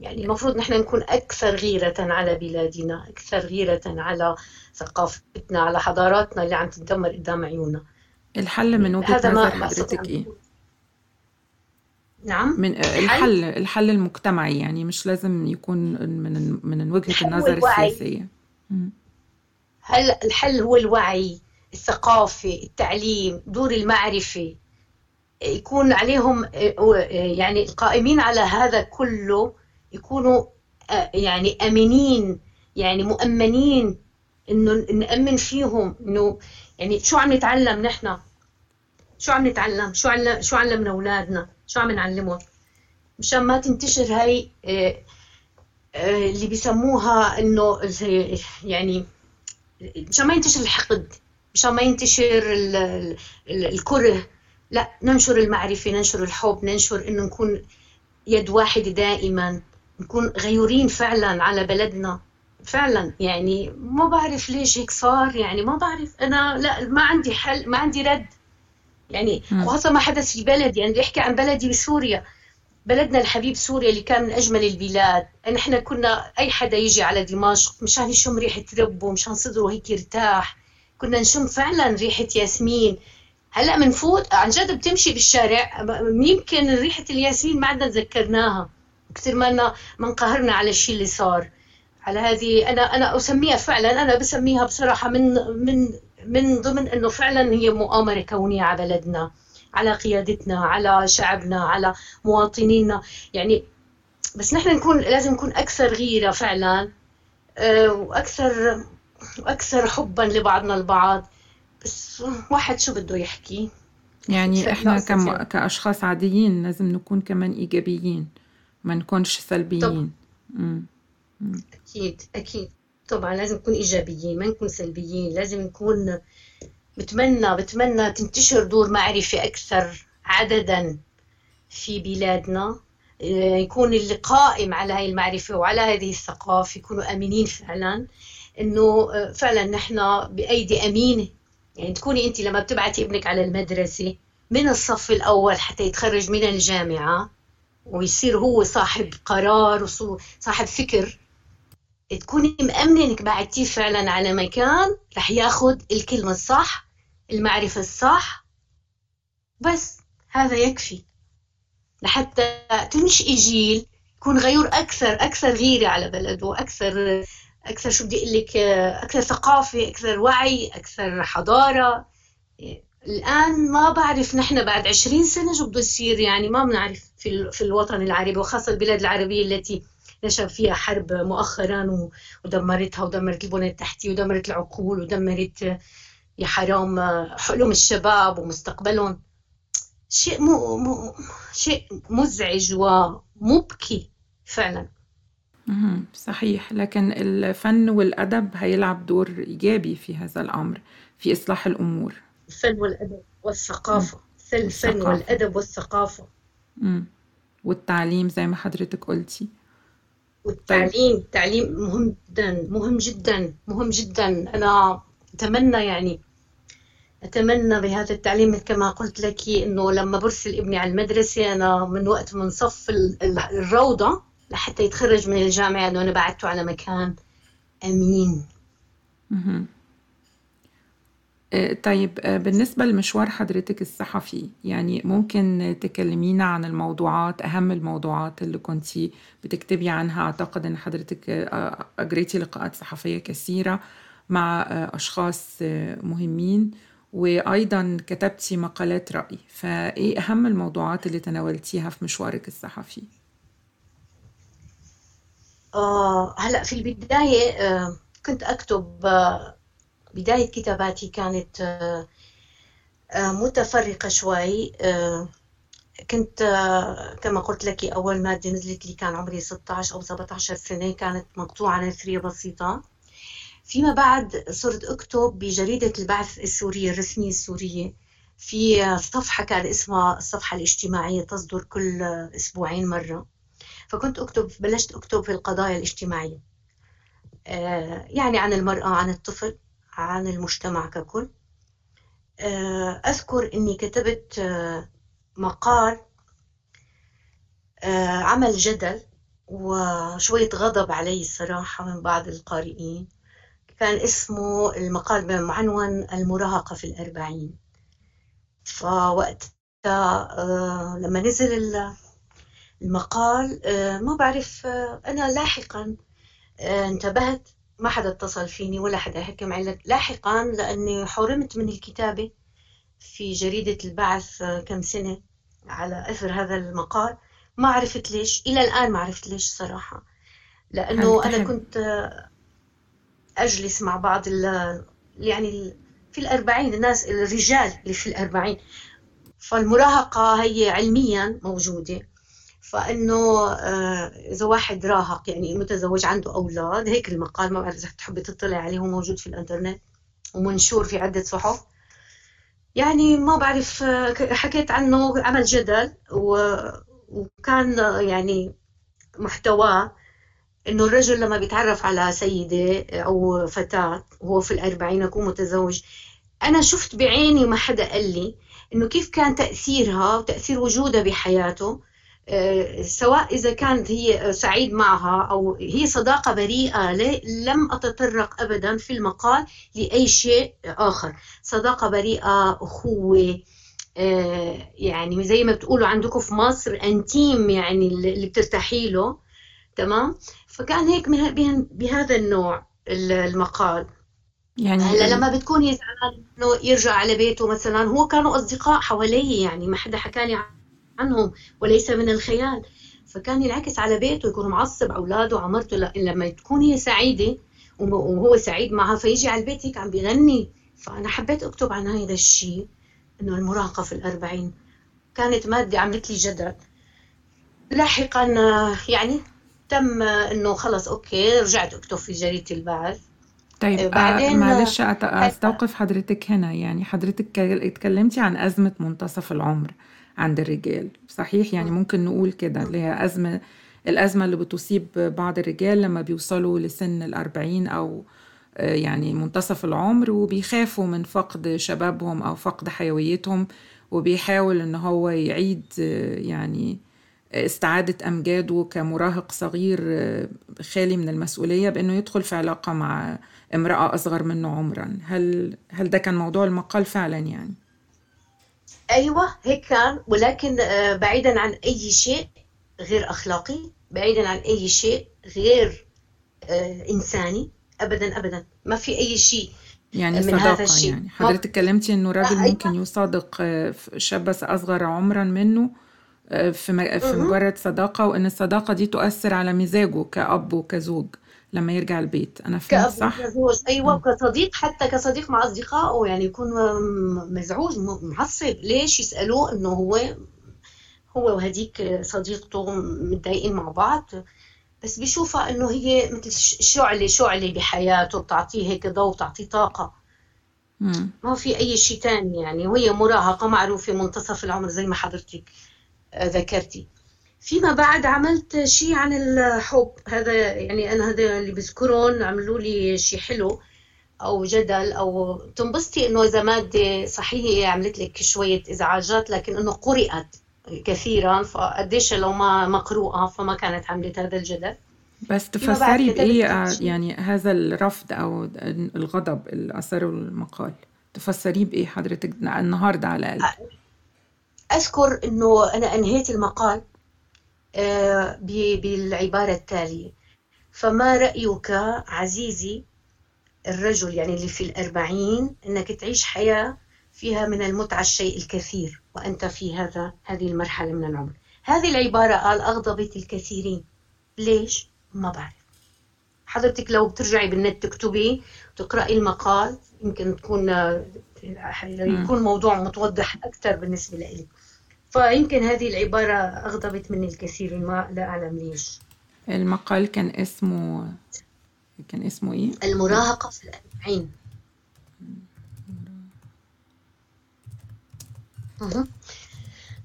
يعني المفروض نحن نكون أكثر غيرة على بلادنا أكثر غيرة على ثقافتنا على حضاراتنا اللي عم تتدمر قدام عيوننا. الحل من وجهة نظر حضرتك إيه؟ نعم. من الحل؟ الحل المجتمعي يعني مش لازم يكون من من وجهة النظر السياسية. هل الحل هو الوعي الثقافة التعليم دور المعرفة؟ يكون عليهم يعني القائمين على هذا كله يكونوا يعني أمنين يعني مؤمنين إنه نأمن فيهم إنه يعني شو عم نتعلم نحن؟ شو عم نتعلم؟ شو علم شو علمنا أولادنا؟ شو عم نعلمهم؟ مشان ما تنتشر هاي آه، آه، اللي بيسموها إنه يعني مشان ما ينتشر الحقد مشان ما ينتشر الكره. لا ننشر المعرفة ننشر الحب ننشر إنه نكون يد واحدة دائما نكون غيورين فعلا على بلدنا. فعلا يعني ما بعرف ليش هيك صار يعني ما بعرف أنا لا ما عندي حل ما عندي رد. يعني وخاصه ما حدث في بلدي يعني بدي أحكي عن بلدي بسوريا. بلدنا الحبيب سوريا اللي كان من أجمل البلاد. نحن كنا أي حدا يجي على دمشق مشان يشم ريحة ربه مشان صدره هيك يرتاح. كنا نشم فعلا ريحة ياسمين. هلأ بنفوت عن جد بتمشي بالشارع يمكن ريحة الياسمين ما عدنا تذكرناها. كثير ما ما انقهرنا على الشيء اللي صار. على هذه. أنا أنا أسميها فعلا أنا بسميها بصراحة من من من ضمن إنه فعلا هي مؤامرة كونية على بلدنا على قيادتنا على شعبنا على مواطنينا. يعني بس نحن نكون لازم نكون أكثر غيرة فعلا آه، وأكثر وأكثر حبا لبعضنا البعض. بس واحد شو بده يحكي؟ يعني إحنا كم كأشخاص عاديين لازم نكون كمان إيجابيين ما نكونش سلبيين. مم. أكيد أكيد. طبعا لازم نكون إيجابيين ما نكون سلبيين. لازم نكون بتمنى بتمنى تنتشر دور معرفة أكثر عددا في بلادنا. آه، يكون اللي قائم على هاي المعرفة وعلى هذه الثقافة يكونوا أمينين فعلا. إنه آه، فعلا نحن بأيدي أمينة. يعني تكوني أنت لما بتبعتي ابنك على المدرسة من الصف الأول حتى يتخرج من الجامعة ويصير هو صاحب قرار وصاحب فكر تكوني مأمنة إنك بعتيه فعلا على مكان رح ياخد الكلمة الصح المعرفة الصح. بس هذا يكفي. لحتى تنشئي جيل يكون غيور أكثر أكثر غيرة على بلده أكثر أكثر شو بدي أقول لك أكثر ثقافة أكثر وعي أكثر حضارة. الآن ما بعرف نحن بعد عشرين سنة شو بده يصير يعني ما بنعرف في, في الوطن العربي وخاصة البلاد العربية التي نشب فيها حرب مؤخرا ودمرتها ودمرت البنى التحتية ودمرت العقول ودمرت يا حرام حلم الشباب ومستقبلهم. شيء مو, مو شيء مزعج ومبكي فعلا. صحيح. لكن الفن والأدب هيلعب دور إيجابي في هذا الأمر في إصلاح الأمور. الفن والأدب والثقافة. الفن والأدب والثقافة. مم. والتعليم زي ما حضرتك قلتي. والتعليم التعليم مهم جدا مهم جدا مهم جدا أنا أتمنى يعني أتمنى بهذا التعليم كما قلت لك إنه لما برسل ابني على المدرسة أنا من وقت من صف الروضة لحتى يتخرج من الجامعة إنه أنا بعته على مكان أمين. آه، طيب آه، بالنسبة لمشوار حضرتك الصحفي يعني ممكن تكلمينا عن الموضوعات أهم الموضوعات اللي كنتي بتكتبي عنها أعتقد أن حضرتك آه، أجريتي لقاءات صحفية كثيرة مع أشخاص مهمين وأيضا كتبتي مقالات رأي فإيه أهم الموضوعات اللي تناولتيها في مشوارك الصحفي؟ آه هلأ في البداية كنت أكتب آه بداية كتاباتي كانت آه آه متفرقة شوي. آه كنت كما قلت لك أول مادة نزلت لي كان عمري 16 أو 17 سنة كانت مقطوعة نثرية بسيطة. فيما بعد صرت أكتب بجريدة البعث السورية الرسمية السورية في صفحة كان اسمها الصفحة الاجتماعية تصدر كل أسبوعين مرة. فكنت أكتب بلشت أكتب في القضايا الاجتماعية. يعني عن المرأة عن الطفل. عن المجتمع ككل. آه، أذكر أني كتبت آه، مقال عمل جدل وشوية غضب علي الصراحة من بعض القارئين. كان اسمه المقال بعنوان المراهقة في الأربعين. فوقتها آه، لما نزل المقال آه، ما بعرف آه، أنا لاحقا انتبهت. ما حدا اتصل فيني ولا حدا حكى معي لاحقا لأني حرمت من الكتابة في جريدة البعث كم سنة على أثر هذا المقال. ما عرفت ليش إلى الآن ما عرفت ليش صراحة. لأنه أنا كنت أجلس مع بعض يعني في الأربعين الناس الرجال اللي في الأربعين. فالمراهقة هي علميا موجودة. فإنه آه، إذا واحد راهق يعني متزوج عنده أولاد هيك المقال ما بعرف إذا تحبي تطلع عليه هو موجود في الإنترنت ومنشور في عدة صحف. يعني ما بعرف آه، حكيت عنه عمل جدل وكان يعني محتواه إنه الرجل لما بيتعرف على سيدة أو فتاة وهو في الأربعين يكون متزوج أنا شفت بعيني وما حدا قال لي إنه كيف كان تأثيرها وتأثير وجودها بحياته. آه، سواء إذا كانت هي سعيد معها أو هي صداقة بريئة لم أتطرق ابدا في المقال لأي شيء آخر. صداقة بريئة أخوة آه، يعني زي ما بتقولوا عندكم في مصر أنتيم يعني اللي بترتاحي له. تمام؟ فكان هيك بهذا النوع المقال. يعني هلا لما بتكون هي زعلان إنه يرجع على بيته مثلا هو كانوا أصدقاء حواليه يعني ما حدا حكاني عنهم وليس من الخيال. فكان ينعكس على بيته يكون معصب أولاده عمرته لما تكون هي سعيدة وهو سعيد معها فيجي على البيت هيك عم بيغني. فأنا حبيت أكتب عن هذا الشيء إنه المراهقه في الأربعين. كانت مادة عملت لي جدل لاحقا يعني تم إنه خلص أوكي رجعت أكتب في جريدة البعث. طيب آه، بعدين معلش أستوقف حضرتك هنا. يعني حضرتك اتكلمتي عن أزمة منتصف العمر. عند الرجال. صحيح يعني ممكن نقول كده اللي هي أزمة الأزمة اللي بتصيب بعض الرجال لما بيوصلوا لسن الأربعين أو آه، يعني منتصف العمر وبيخافوا من فقد شبابهم أو فقد حيويتهم وبيحاول إن هو يعيد آه، يعني استعادة أمجاده كمراهق صغير خالي من المسؤولية بأنه يدخل في علاقة مع امرأة أصغر منه عمرا. هل هل ده كان موضوع المقال فعلا يعني؟ أيوة هيك كان. ولكن آه، بعيدا عن أي شيء غير أخلاقي بعيدا عن أي شيء غير آه، إنساني. أبدا أبدا. ما في أي شيء يعني من هذا الشيء. يعني. حضرتك اتكلمتي إنه راجل أيوة. ممكن يصادق آه، شاب أصغر عمرا منه في في مجرد صداقة وإن الصداقة دي تؤثر على مزاجه كأب وكزوج. لما يرجع البيت. أنا فهمت صح؟ أيوه م. كصديق حتى كصديق مع أصدقائه يعني يكون مزعوج معصب. ليش يسألوه إنه هو هو وهديك صديقته متضايقين مع بعض؟ بس بيشوفها إنه هي مثل شعلة شعلة بحياته بتعطيه هيك ضوء بتعطيه طاقة. مم. ما في أي شيء ثاني يعني. وهي مراهقه معروفة منتصف العمر زي ما حضرتك ذكرتي. فيما بعد عملت شيء عن الحب. هذا يعني أنا هذا اللي بذكرهم عملوا لي شيء حلو أو جدل أو تنبسطي إنه إذا ماده صحيح عملت لك شوية إزعاجات لكن إنه قرات كثيرا فقديش لو ما مقروءة فما كانت عملت هذا الجدل. بس تفسري بايه يعني هذا الرفض أو الغضب اللي اثره المقال تفسريه بإيه حضرتك؟ النهارده على الأقل. أذكر إنه أنا أنهيت المقال. بالعبارة التالية. فما رأيك عزيزي الرجل يعني اللي في الأربعين أنك تعيش حياة فيها من المتعة الشيء الكثير وأنت في هذا هذه المرحلة من العمر. هذه العبارة قال أغضبت الكثيرين. ليش؟ ما بعرف. حضرتك لو بترجعي بالنت تكتبي تقرأي المقال يمكن تكون يكون موضوع متوضح أكثر بالنسبة لك فيمكن هذه العبارة أغضبت مني الكثير ما لا أعلم ليش. المقال كان اسمه كان اسمه إيه؟ المراهقة في الأربعين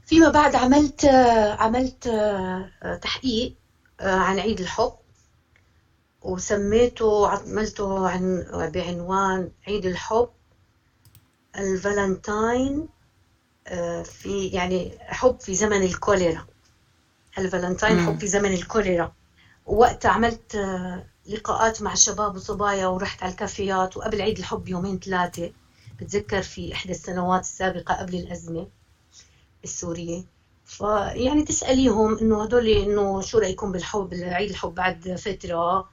فيما بعد عملت عملت تحقيق عن عيد الحب وسميته عملته عن بعنوان عيد الحب الفالنتاين. في يعني حب في زمن الكوليرا. الفالنتاين حب في زمن الكوليرا. ووقت عملت آه، لقاءات مع شباب وصبايا ورحت على الكافيات وقبل عيد الحب يومين ثلاثة. بتذكر في إحدى السنوات السابقة قبل الأزمة السورية. فيعني تسأليهم إنه هدول إنه شو رأيكم بالحب عيد الحب بعد فترة؟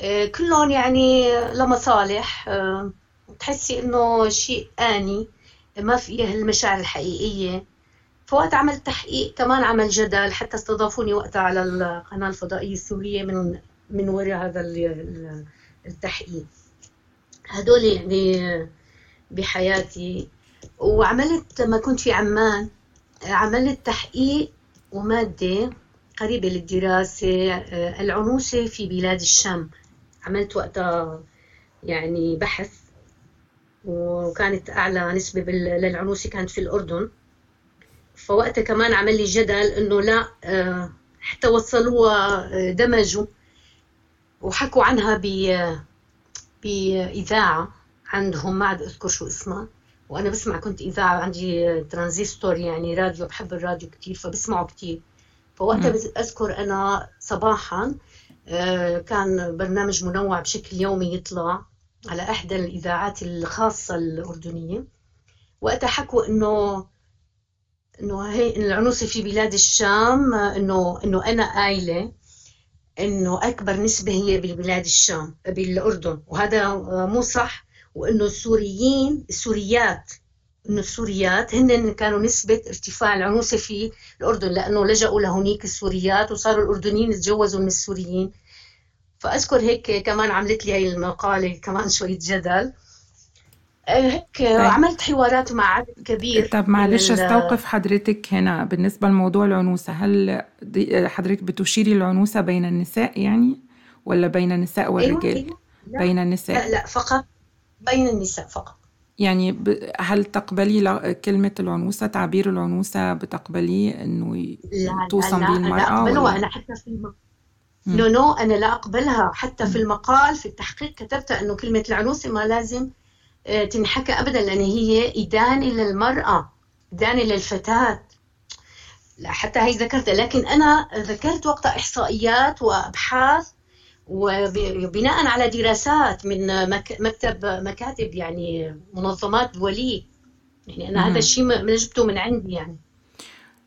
آه، كلهم يعني لمصالح. آه، تحسي إنه شيء آني. ما فيها المشاعر الحقيقية. فوقت عملت تحقيق كمان عمل جدل حتى استضافوني وقتها على القناة الفضائية السورية من من وراء هذا التحقيق. هدول يعني بحياتي. وعملت لما كنت في عمان عملت تحقيق ومادة قريبة للدراسة العنوسة في بلاد الشام. عملت وقتها يعني بحث وكانت أعلى نسبة للعنوسة كانت في الأردن. فوقتها كمان عمل لي جدل إنه لا آه، حتى وصلوها آه، دمجوا وحكوا عنها ب بإذاعة عندهم ما عاد أذكر شو اسمها. وأنا بسمع كنت إذاعة عندي ترانزستور يعني راديو بحب الراديو كتير فبسمعه كتير. فوقتها أذكر أنا صباحا آه، كان برنامج منوع بشكل يومي يطلع. على إحدى الإذاعات الخاصة الأردنية وقتها حكوا إنه إنه هي العنوسة في بلاد الشام إنه إنه أنا قايلة إنه أكبر نسبة هي ببلاد الشام بالأردن. وهذا مو صح وإنه السوريين السوريات إنه السوريات هن كانوا نسبة ارتفاع العنوسة في الأردن لأنه لجأوا لهونيك السوريات وصاروا الأردنيين يتجوزوا من السوريين. فأذكر هيك كمان عملت لي هاي المقالة كمان شوية جدل هيك طيب. عملت حوارات مع عدد كبير طب معلش أستوقف حضرتك هنا بالنسبة لموضوع العنوسة هل حضرتك بتشيري العنوسة بين النساء يعني ولا بين النساء والرجال؟ أيوة أيوة. بين النساء لا لا فقط بين النساء فقط يعني هل تقبلي كلمة العنوسة تعبير العنوسة بتقبليه إنه توصم به المرأة؟ لا أقبلها أنا حتى في نو نو أنا لا أقبلها. حتى في المقال في التحقيق كتبت أنه كلمة العنوسة ما لازم آه، تنحكى أبدا لأن هي إدانة للمرأة إدانة للفتاة. لا حتى هي ذكرتها. لكن أنا ذكرت وقتها إحصائيات وأبحاث وبناء على دراسات من مكتب مكاتب يعني منظمات دولية يعني أنا هذا الشيء ما جبته من عندي يعني.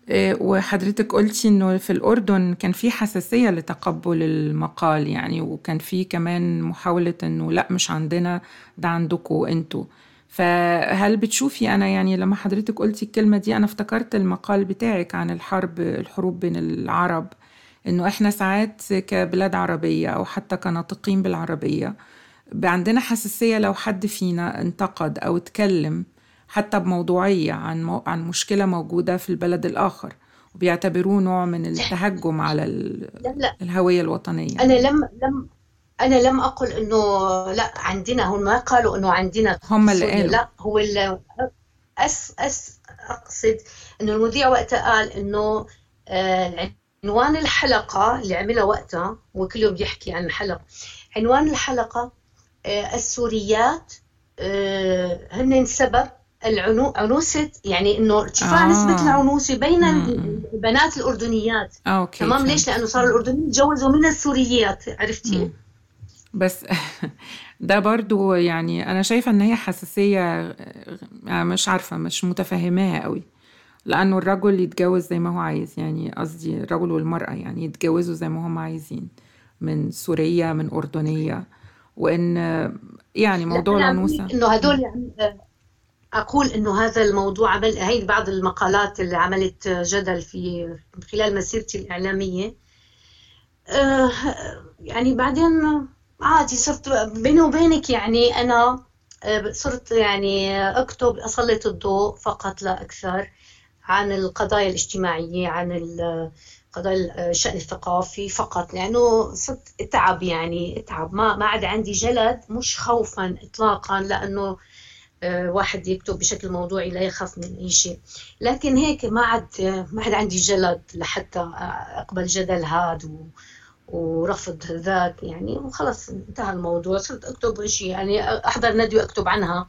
وحضرتك قلتي إنه في الأردن كان في حساسية لتقبل المقال يعني وكان في كمان محاولة إنه لأ مش عندنا ده عندكم أنتوا. فهل بتشوفي أنا يعني لما حضرتك قلتي الكلمة دي أنا افتكرت المقال بتاعك عن الحرب الحروب بين العرب إنه إحنا ساعات كبلاد عربية أو حتى كناطقين بالعربية عندنا حساسية لو حد فينا انتقد أو اتكلم حتى بموضوعية عن مو... عن مشكلة موجودة في البلد الآخر وبيعتبروه نوع من التهجم على ال... لا لا. الهوية الوطنية. أنا لم لم أنا لم أقل إنه لا عندنا هم ما قالوا إنه عندنا هم اللي قالوا. لا هو اللي أس أس أقصد إنه المذيع وقتها قال إنه آه عنوان الحلقة اللي عملها وقتها وكل يوم بيحكي عن الحلقة عنوان الحلقة آه، السوريات آه، هن سبب العنو... عنوسة يعني إنه ارتفاع آه. نسبة العنوسة بين البنات الأردنيات آه، أوكي. تمام ليش؟ لأنه صار الأردنيين تجوزوا من السوريات عرفتي؟ مم. بس ده برضو يعني أنا شايفة إن هي حساسية مش عارفة مش متفهماها قوي لأنه الرجل يتجوز زي ما هو عايز يعني قصدي الرجل والمرأة يعني يتجوزوا زي ما هم عايزين من سورية من أردنية وإن يعني موضوع العنوسة إنه هدول يعني أقول إنه هذا الموضوع عمل هي بعض المقالات اللي عملت جدل في خلال مسيرتي الإعلامية. آه، يعني بعدين عادي صرت بيني وبينك يعني أنا آه، صرت يعني أكتب أسلط الضوء فقط لا أكثر عن القضايا الاجتماعية عن قضايا الشأن الثقافي فقط لأنه صرت أتعب يعني أتعب. ما ما عاد عندي جلد مش خوفا إطلاقا لأنه آه، واحد يكتب بشكل موضوعي لا يخاف من أي شيء. لكن هيك ما عاد ما عاد عندي جلد لحتى أقبل جدل هذا ورفض ذاك يعني. وخلص انتهى الموضوع. صرت أكتب شيء يعني أحضر ندوة أكتب عنها.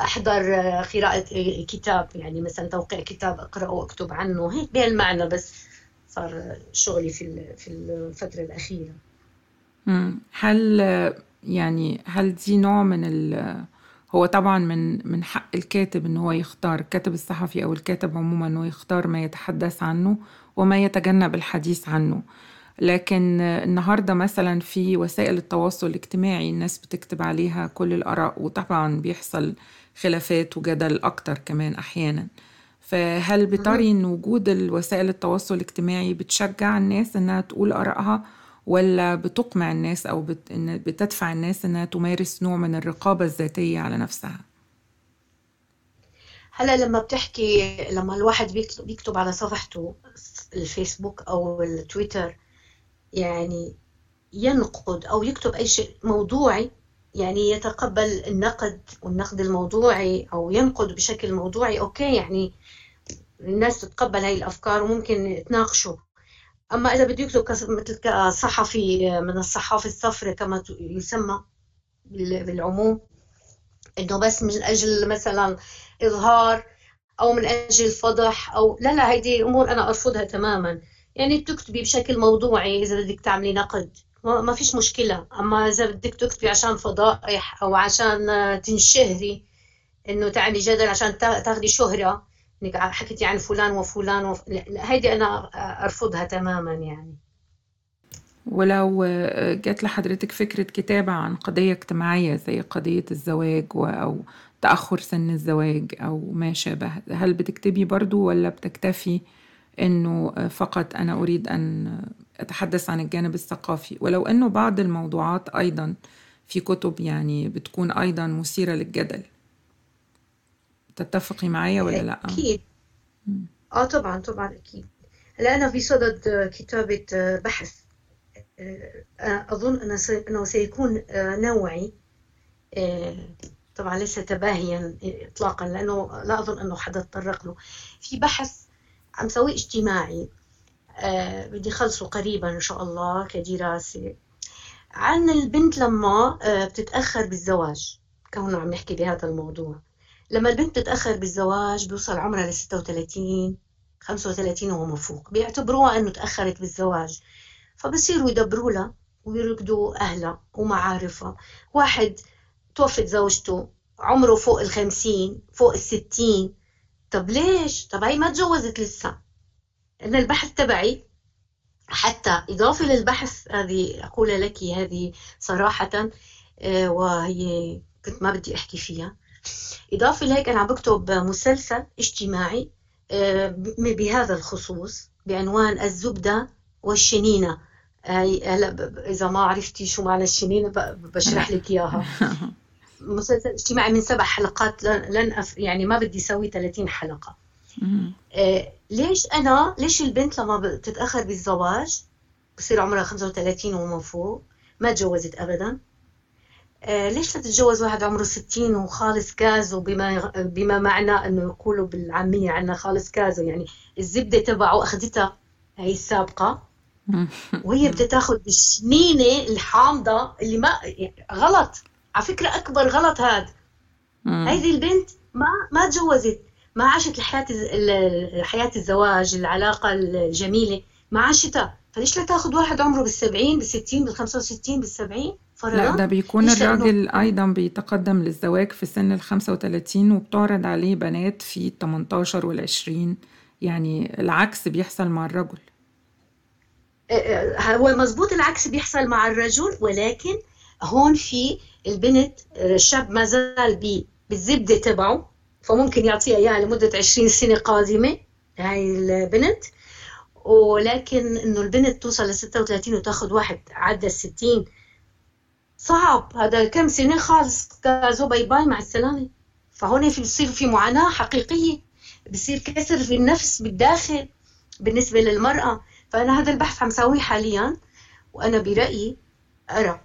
أحضر قراءة كتاب يعني مثلا توقيع كتاب اقراه وأكتب عنه. هيك بهالمعنى بس صار شغلي في في الفترة الأخيرة. هل يعني هل دي نوع من ال هو طبعا من من حق الكاتب إن هو يختار الكاتب الصحفي أو الكاتب عموما إنه يختار ما يتحدث عنه وما يتجنب الحديث عنه. لكن النهارده مثلا في وسائل التواصل الاجتماعي الناس بتكتب عليها كل الآراء وطبعا بيحصل خلافات وجدل أكتر كمان أحيانا. فهل بتري إن وجود الوسائل التواصل الاجتماعي بتشجع الناس إنها تقول آرائها؟ ولا بتقمع الناس أو بت... إن بتدفع الناس إنها تمارس نوع من الرقابة الذاتية على نفسها؟ هلا لما بتحكي لما الواحد بيكتب, بيكتب على صفحته الفيسبوك أو التويتر يعني ينقد أو يكتب أي شيء موضوعي يعني يتقبل النقد والنقد الموضوعي أو ينقد بشكل موضوعي okay يعني الناس تتقبل هاي الأفكار وممكن يتناقشوا أما إذا بده يكتب مثل كصحفي من الصحافة الصفراء كما يسمى بالعموم إنه بس من أجل مثلا إظهار أو من أجل فضح أو لا لا هيدي أمور أنا أرفضها تماما. يعني بتكتبي بشكل موضوعي إذا بدك تعملي نقد. ما فيش مشكلة. أما إذا بدك تكتبي عشان فضائح أو عشان تنشهري إنه تعملي جدل عشان تاخدي شهرة إنك حكيتي عن فلان وفلان وف... هيدي أنا أرفضها تماما يعني. ولو جات لحضرتك فكرة كتابة عن قضية اجتماعية زي قضية الزواج أو تأخر سن الزواج أو ما شابه هل بتكتبي برضو ولا بتكتفي إنه فقط أنا أريد أن أتحدث عن الجانب الثقافي؟ ولو إنه بعض الموضوعات أيضا في كتب يعني بتكون أيضا مثيرة للجدل. تتفقي معايا ولا لا؟ أكيد. آه طبعا طبعا أكيد. هلا أنا في صدد كتابة بحث. أظن أنه سيكون نوعي. طبعا ليس تباهيا إطلاقا لأنه لا أظن أنه حدا تطرق له. في بحث عم سويه اجتماعي. بدي خلصه قريبا إن شاء الله كدراسة. عن البنت لما بتتأخر بالزواج كونه عم نحكي بهذا الموضوع. لما البنت بتتأخر بالزواج بيوصل عمرها ل 36 35 وما فوق بيعتبروها إنه تأخرت بالزواج. فبصيروا يدبروا لها ويركضوا أهلها ومعارفها. واحد توفت زوجته عمره فوق الخمسين فوق الستين. طب ليش؟ طب هي ما تجوزت لسه. إن البحث تبعي حتى إضافة للبحث هذه أقول لك هذه صراحة آه، وهي كنت ما بدي أحكي فيها. إضافة لهيك أنا عم بكتب مسلسل اجتماعي آه، بهذا الخصوص بعنوان الزبدة والشنينة. هلا إذا ما عرفتي شو معنى الشنينة بشرح لك إياها. مسلسل اجتماعي من سبع حلقات لن أف يعني ما بدي أسوي 30 حلقة. آه ليش أنا ليش البنت لما بتتاخر بالزواج بصير عمرها 35 وما فوق ما تجوزت ابدا؟ آه ليش لا تتجوز واحد عمره 60 وخالص كازو بما بما معنى إنه يقولوا بالعامية عنا خالص كازو؟ يعني الزبدة تبعه اخذتها هي السابقة. وهي بدها تاخذ الشنينه الحامضة اللي ما غلط. على فكرة أكبر غلط هذا هذه البنت ما ما تجوزت ما عاشت الحياة حياة الزواج العلاقة الجميلة ما عاشتها. فليش لا تاخذ واحد عمره بال70 بال60 بال65 بال70 لا ده بيكون الراجل أيضا بيتقدم للزواج في سن ال 35 وبتعرض عليه بنات في ال 18 وال 20 يعني العكس بيحصل مع الرجل. هو مزبوط العكس بيحصل مع الرجل ولكن هون في البنت الشاب ما زال بالزبده تبعه فممكن يعطيها إياها لمدة 20 سنة قادمة هاي البنت. ولكن إنه البنت توصل ل 36 وتاخذ واحد عدى ال 60 صعب. هذا كم سنة؟ خالص. كازو bye bye مع السلامة. فهون في بصير في معاناة حقيقية. بصير كسر في النفس بالداخل بالنسبة للمرأة. فأنا هذا البحث عم سويه حاليا وأنا برأيي أرى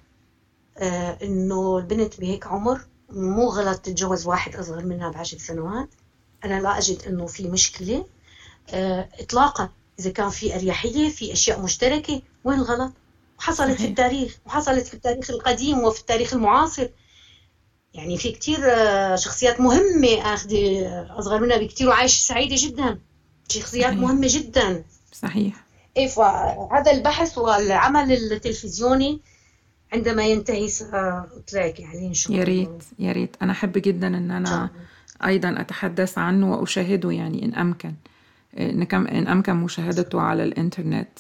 آه إنه البنت بهيك عمر مو غلط تتجوز واحد أصغر منها بعشر سنوات. أنا لا أجد إنه في مشكلة آه إطلاقا. إذا كان في أريحية في أشياء مشتركة وين الغلط؟ وحصلت صحيح. في التاريخ وحصلت في التاريخ القديم وفي التاريخ المعاصر. يعني في كتير آه، شخصيات مهمة أخذ أصغر منها بكتير وعايشة سعيدة جدا. شخصيات صحيح. مهمة جدا. صحيح. إيه فهذا البحث والعمل التلفزيوني عندما ينتهي سأطلعك يعني إن شاء الله. يا ريت يا ريت. أنا أحب جدا إن أنا أيضا أتحدث عنه وأشاهده يعني إن أمكن. إن أمكن مشاهدته على الإنترنت.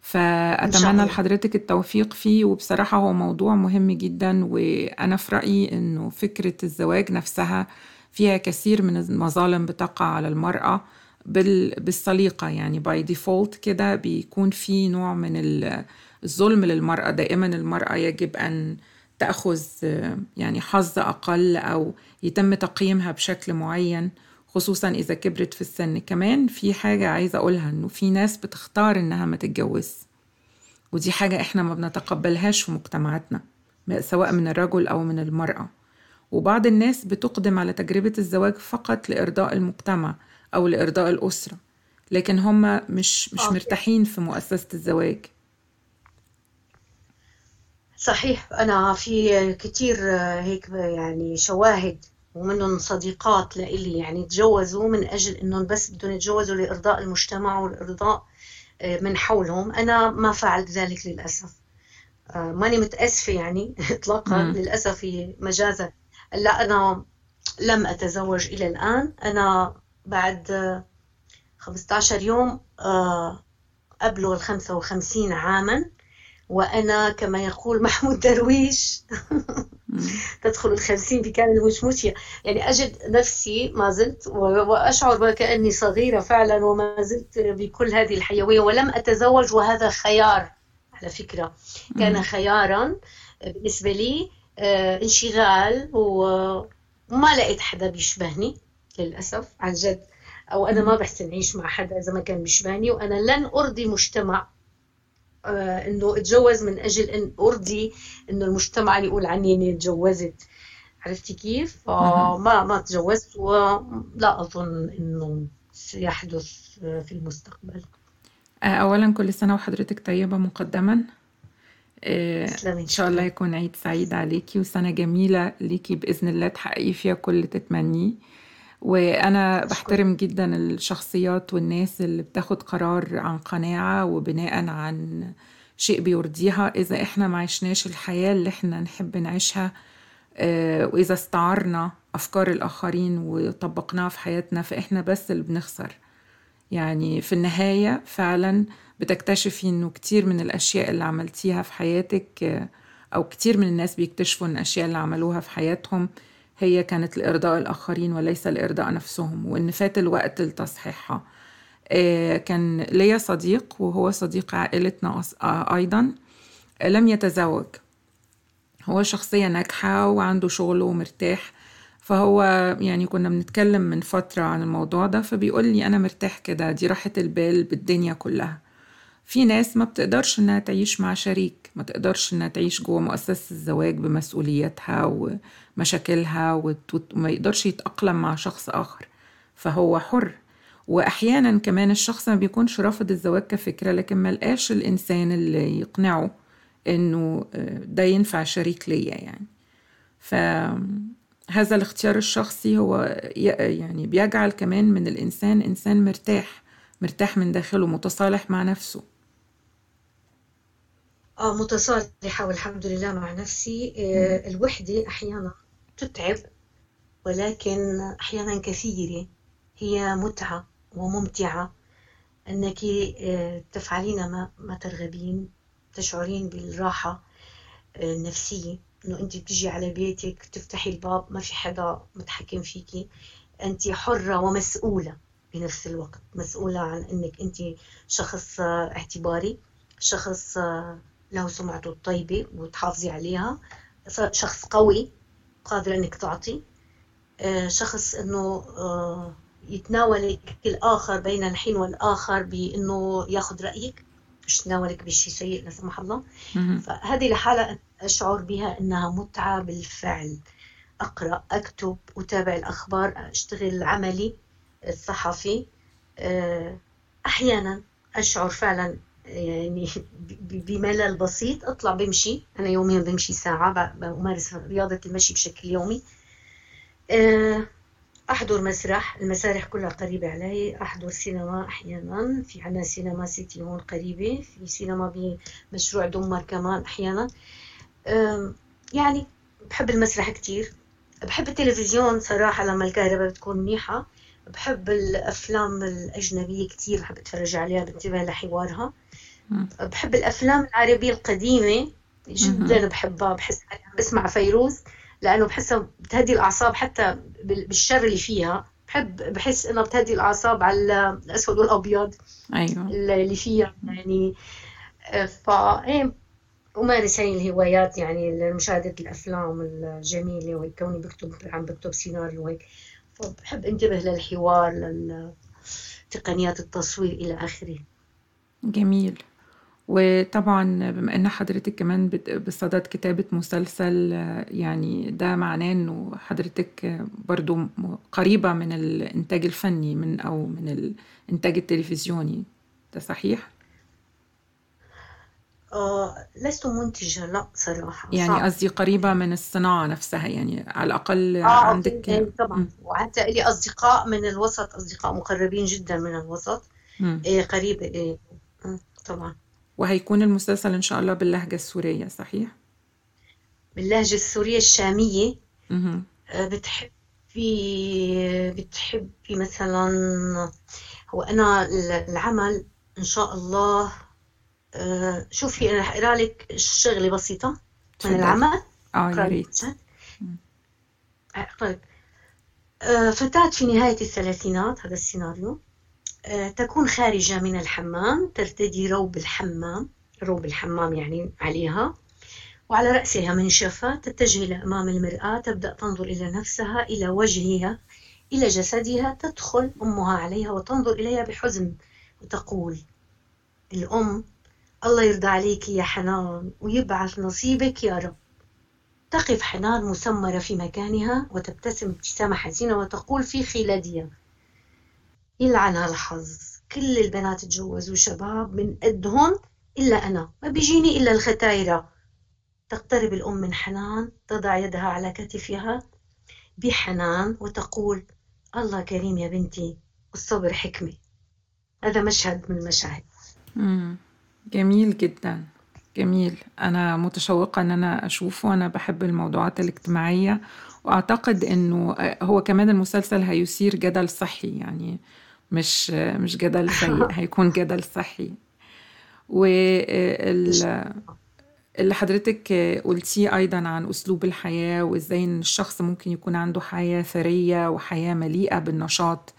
فأتمنى لحضرتك التوفيق فيه وبصراحة هو موضوع مهم جدا وأنا في رأيي إنه فكرة الزواج نفسها فيها كثير من المظالم بتقع على المرأة بالسليقة. يعني by default كده بيكون في نوع من الظلم للمرأة. دائما المرأة يجب أن تأخذ يعني حظ أقل أو يتم تقييمها بشكل معين. خصوصا إذا كبرت في السن. كمان في حاجة عايزة أقولها إنه في ناس بتختار إنها ما تتجوز. ودي حاجة إحنا ما بنتقبلهاش في مجتمعاتنا سواء من الرجل أو من المرأة. وبعض الناس بتقدم على تجربة الزواج فقط لإرضاء المجتمع أو لإرضاء الأسرة لكن هم مش مش مرتاحين في مؤسسة الزواج. صحيح. أنا في كتير هيك يعني شواهد ومنهم صديقات لإلي يعني تجوزوا من أجل إنهم بس بدهم يتجوزوا لإرضاء المجتمع والإرضاء آه، من حولهم. أنا ما فعلت ذلك للأسف. آه، ماني متأسفة يعني إطلاقا. للأسف مجازا. لا أنا لم أتزوج إلى الآن. أنا بعد 15 يوم آه، أبلغ ال 55 عاما. وأنا كما يقول محمود درويش تدخل الخمسين بكامل مشموشية يعني أجد نفسي ما زلت وأشعر وكأني صغيرة فعلا وما زلت بكل هذه الحيوية ولم أتزوج وهذا خيار. على فكرة كان خيارا بالنسبة لي آه، انشغال وما لقيت حدا بيشبهني للأسف عن جد. أو أنا ما بحسن أعيش مع حدا إذا ما كان بيشبهني وأنا لن أرضي مجتمع آه، إنه أتجوز من أجل أن أرضي إنه المجتمع اللي يقول عني إني تجوزت عرفتي كيف؟ فما ما تجوزت ولا أظن إنه سيحدث في المستقبل. آه، أولا كل سنة وحضرتك طيبة مقدما. آه، إن شاء الله يكون عيد سعيد عليكي وسنة جميلة ليكي بإذن الله تحققي فيها كل تتمنيه. وأنا بحترم جدا الشخصيات والناس اللي بتاخد قرار عن قناعة وبناء عن شيء بيرضيها. إذا إحنا ما عشناش الحياة اللي إحنا نحب نعيشها آه، وإذا استعرنا أفكار الآخرين وطبقناها في حياتنا فإحنا بس اللي بنخسر. يعني في النهاية فعلا بتكتشفي إنه كتير من الأشياء اللي عملتيها في حياتك آه، أو كتير من الناس بيكتشفوا إن الأشياء اللي عملوها في حياتهم هي كانت لإرضاء الآخرين وليس لإرضاء نفسهم وإن فات الوقت لتصحيحها. آه، كان ليا صديق وهو صديق عائلتنا أيضا لم يتزوج. هو شخصية ناجحة وعنده شغله ومرتاح فهو يعني كنا بنتكلم من فترة عن الموضوع ده فبيقول لي أنا مرتاح كده دي راحة البال بالدنيا كلها. في ناس ما بتقدرش إنها تعيش مع شريك ما تقدرش إنها تعيش جوه مؤسسة الزواج بمسؤولياتها ومشاكلها وما يقدرش يتأقلم مع شخص آخر فهو حر. وأحيانا كمان الشخص ما بيكونش رافض الزواج كفكرة لكن ملقاش الإنسان اللي يقنعه إنه ده ينفع شريك ليا يعني. فهذا الاختيار الشخصي هو يعني بيجعل كمان من الإنسان إنسان مرتاح مرتاح من داخله متصالح مع نفسه. آه متصالحة والحمد لله مع نفسي. آه الوحدة أحيانا تتعب ولكن أحيانا كثيرة هي متعة وممتعة أنك آه تفعلين ما, ترغبين تشعرين بالراحة آه النفسية. إنه أنت بتجي على بيتك تفتحي الباب ما في حدا متحكم فيكي. أنت حرة ومسؤولة بنفس الوقت. مسؤولة عن أنك أنت شخص اعتباري شخص له سمعته الطيبة وتحافظي عليها شخص قوي. قادر أنك تعطي. شخص أنه يتناولك الآخر بين الحين والآخر بأنه ياخذ رأيك. مش تناولك بشيء سيء لا سمح الله. فهذه لحالها أشعر بها أنها متعة بالفعل. أقرأ أكتب أتابع الأخبار أشتغل عملي الصحفي. أحيانا أشعر فعلا يعني بملل بسيط أطلع بمشي. أنا يوميا بمشي ساعة بمارس رياضة المشي بشكل يومي. أحضر مسرح. المسارح كلها قريبة علي. أحضر سينما أحيانا. في عنا سينما سيتي هون قريبة. في سينما بمشروع دمر كمان أحيانا. يعني بحب المسرح كتير. بحب التلفزيون صراحة لما الكهرباء بتكون منيحة. بحب الأفلام الأجنبية كتير. بحب أتفرج عليها بنتبه لحوارها. بحب الأفلام العربية القديمة جدا بحبها بحس بسمع فيروز لأنه بحسها بتهدي الأعصاب حتى بالشر اللي فيها. بحب بحس إنها بتهدي الأعصاب على الأسود والأبيض أيوة. اللي فيها يعني. فا إيه أمارس هاي الهوايات يعني مشاهدة الأفلام الجميلة وهيك كوني بكتب عم بكتب سيناريو وهيك. فبحب انتبه للحوار لتقنيات التصوير إلى آخره. جميل. وطبعا بما إن حضرتك كمان بصدد كتابة مسلسل يعني ده معناه إنه حضرتك برضو قريبة من الإنتاج الفني من أو من الإنتاج التلفزيوني. ده صحيح؟ آه لست منتجة لا صراحة. يعني قصدي قريبة من الصناعة نفسها يعني على الأقل آه عندك إيه طبعا. وحتى لي أصدقاء من الوسط أصدقاء مقربين جدا من الوسط. إيه قريبة إيه. طبعا. وهيكون المسلسل إن شاء الله باللهجة السورية صحيح؟ باللهجة السورية الشامية. مهم. بتحبي بتحبي مثلا هو أنا العمل إن شاء الله شوفي أنا هقرا لك شغلة بسيطة من. العمل. آه يا ريت. طيب فتاة في نهاية الثلاثينات هذا السيناريو. تكون خارجة من الحمام ترتدي روب الحمام روب الحمام يعني عليها وعلى رأسها منشفة تتجه إلى أمام المرآة تبدأ تنظر إلى نفسها إلى وجهها إلى جسدها تدخل أمها عليها وتنظر إليها بحزن وتقول الأم الله يرضى عليك يا حنان ويبعث نصيبك يا رب. تقف حنان مسمرة في مكانها وتبتسم ابتسامة حزينة وتقول في خلادها يلعنها الحظ كل البنات تجوزوا شباب من قدهم إلا أنا. ما بيجيني إلا الختايرة. تقترب الأم من حنان تضع يدها على كتفها بحنان وتقول الله كريم يا بنتي والصبر حكمة. هذا مشهد من المشاهد. جميل جدا. جميل. أنا متشوقة إن أنا أشوفه. أنا بحب الموضوعات الاجتماعية. وأعتقد إنه هو كمان المسلسل هيثير جدل صحي. يعني مش مش جدل سيء هيكون جدل صحي. وال اللي حضرتك قلتيه أيضا عن أسلوب الحياة وإزاي إن الشخص ممكن يكون عنده حياة ثرية وحياة مليئة بالنشاط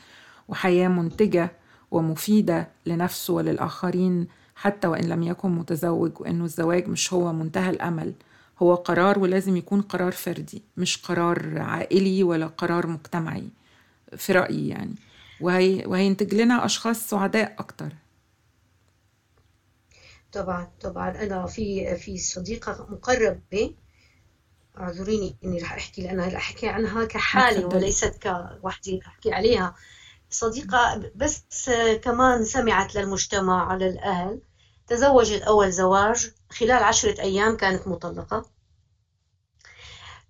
وحياة منتجة ومفيدة لنفسه وللآخرين حتى وإن لم يكن متزوج وإنه الزواج مش هو منتهى الأمل. هو قرار ولازم يكون قرار فردي مش قرار عائلي ولا قرار مجتمعي في رأيي يعني. وهي وهينتج لنا أشخاص سعداء أكتر. طبعا طبعا. أنا في في صديقة مقربة اعذريني إني رح أحكي لأنها أحكي عنها كحالة وليست كوحدة أحكي عليها. صديقة بس كمان سمعت للمجتمع على الأهل. تزوجت أول زواج خلال عشرة أيام كانت مطلقة.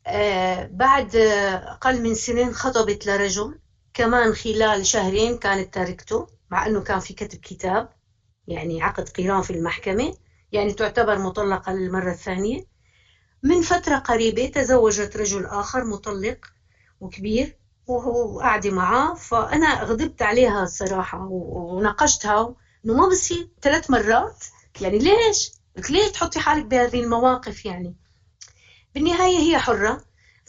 آه بعد أقل من سنين خطبت لرجل. كمان خلال شهرين كانت تاركته مع أنه كان في كتب كتاب يعني عقد قيران في المحكمة يعني تعتبر مطلقة للمرة الثانية من فترة قريبة تزوجت رجل آخر مطلق وكبير وهو قاعدة معاه فأنا غضبت عليها الصراحة وناقشتها إنه ما بصير ثلاث مرات يعني ليش؟ قلت ليش تحطي حالك بهذه المواقف يعني؟ بالنهاية هي حرة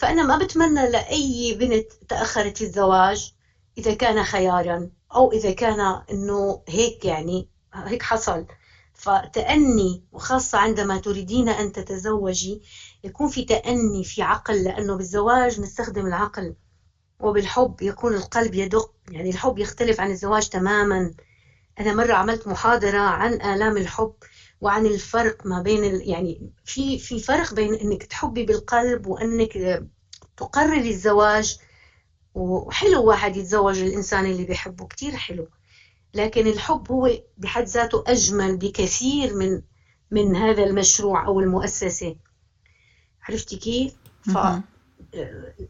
فأنا ما بتمنى لأي بنت تأخرت الزواج إذا كان خيارا أو إذا كان إنه هيك يعني هيك حصل. فتأني وخاصة عندما تريدين أن تتزوجي يكون في تأني في عقل لأنه بالزواج نستخدم العقل وبالحب يكون القلب يدق يعني الحب يختلف عن الزواج تماما. أنا مرة عملت محاضرة عن آلام الحب وعن الفرق ما بين ال... يعني في في فرق بين إنك تحبي بالقلب وإنك تقرري الزواج وحلو واحد يتزوج الإنسان اللي بيحبه كتير حلو. لكن الحب هو بحد ذاته أجمل بكثير من من هذا المشروع أو المؤسسة. عرفتي كيف؟ ف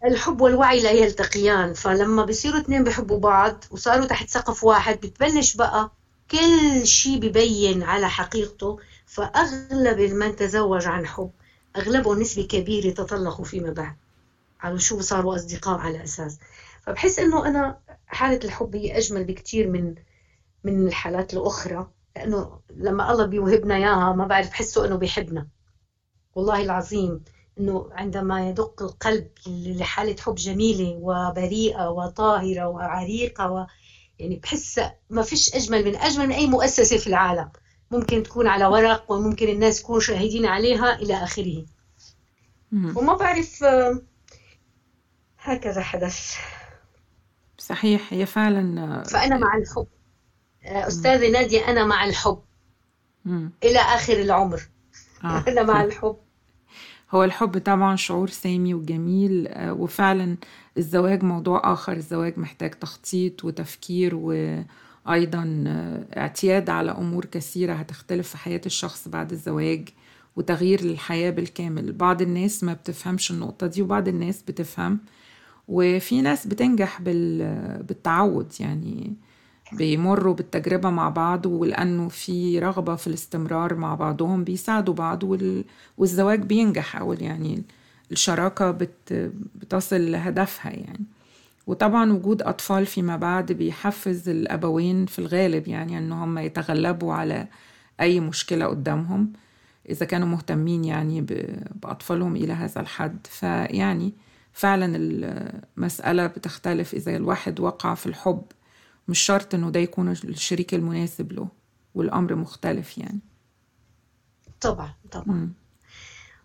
الحب والوعي لا يلتقيان. فلما بيصيروا اثنين بيحبوا بعض وصاروا تحت سقف واحد بتبلش بقى كل شيء ببين على حقيقته. فأغلب من تزوج عن حب أغلبهم نسبة كبيرة تطلقوا فيما بعد. على شو صاروا أصدقاء على أساس. فبحس إنه أنا حالة الحب هي أجمل بكتير من من الحالات الأخرى لأنه لما الله بيوهبنا إياها ما بعرف بحسه إنه بيحبنا. والله العظيم إنه عندما يدق القلب لحالة حب جميلة وبريئة وطاهرة وعريقة و يعني بحس ما فيش أجمل من أجمل من أي مؤسسة في العالم. ممكن تكون على ورق وممكن الناس يكونوا شاهدين عليها إلى آخره. وما بعرف هكذا حدث. صحيح هي فعلا فأنا مع الحب. أستاذة نادية أنا مع الحب. مم. إلى آخر العمر. آه. أنا مع الحب. هو الحب طبعا شعور سامي وجميل وفعلا الزواج موضوع آخر. الزواج محتاج تخطيط وتفكير وأيضا اعتياد على أمور كثيرة هتختلف في حياة الشخص بعد الزواج وتغيير للحياة بالكامل. بعض الناس ما بتفهمش النقطة دي وبعض الناس بتفهم. وفي ناس بتنجح بالتعود يعني بيمروا بالتجربة مع بعض ولأنه في رغبة في الاستمرار مع بعضهم بيساعدوا بعض والزواج بينجح أو يعني الشراكة بت بتصل لهدفها يعني. وطبعا وجود أطفال فيما بعد بيحفز الأبوين في الغالب يعني أن هم يتغلبوا على أي مشكلة قدامهم إذا كانوا مهتمين يعني بأطفالهم إلى هذا الحد. فيعني فعلا المسألة بتختلف إذا الواحد وقع في الحب مش شرط إنه ده يكون الشريك المناسب له والأمر مختلف يعني. طبعا طبعا.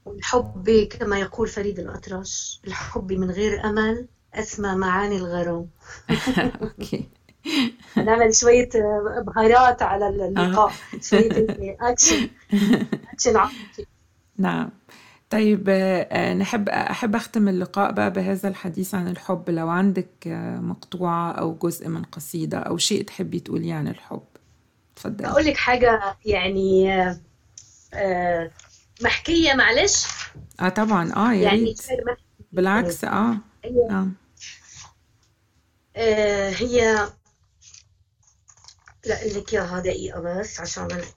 والحب كما يقول فريد الأطرش الحب من غير أمل أسمى معاني الغرام. أوكي. نعمل شوية بهارات على اللقاء شوية أكشن أكشن نعم. طيب آه، نحب أحب أختم اللقاء بقى بهذا الحديث عن الحب. لو عندك آه، مقطوعة أو جزء من قصيدة أو شيء تحبي تقوليه عن الحب. تفضلي أقول لك حاجة يعني آه، محكية معلش. آه طبعا. آه يا يعني ريت. بالعكس آه. هي آه. آه، هي لا لك إياها دقيقة بس عشان أنا-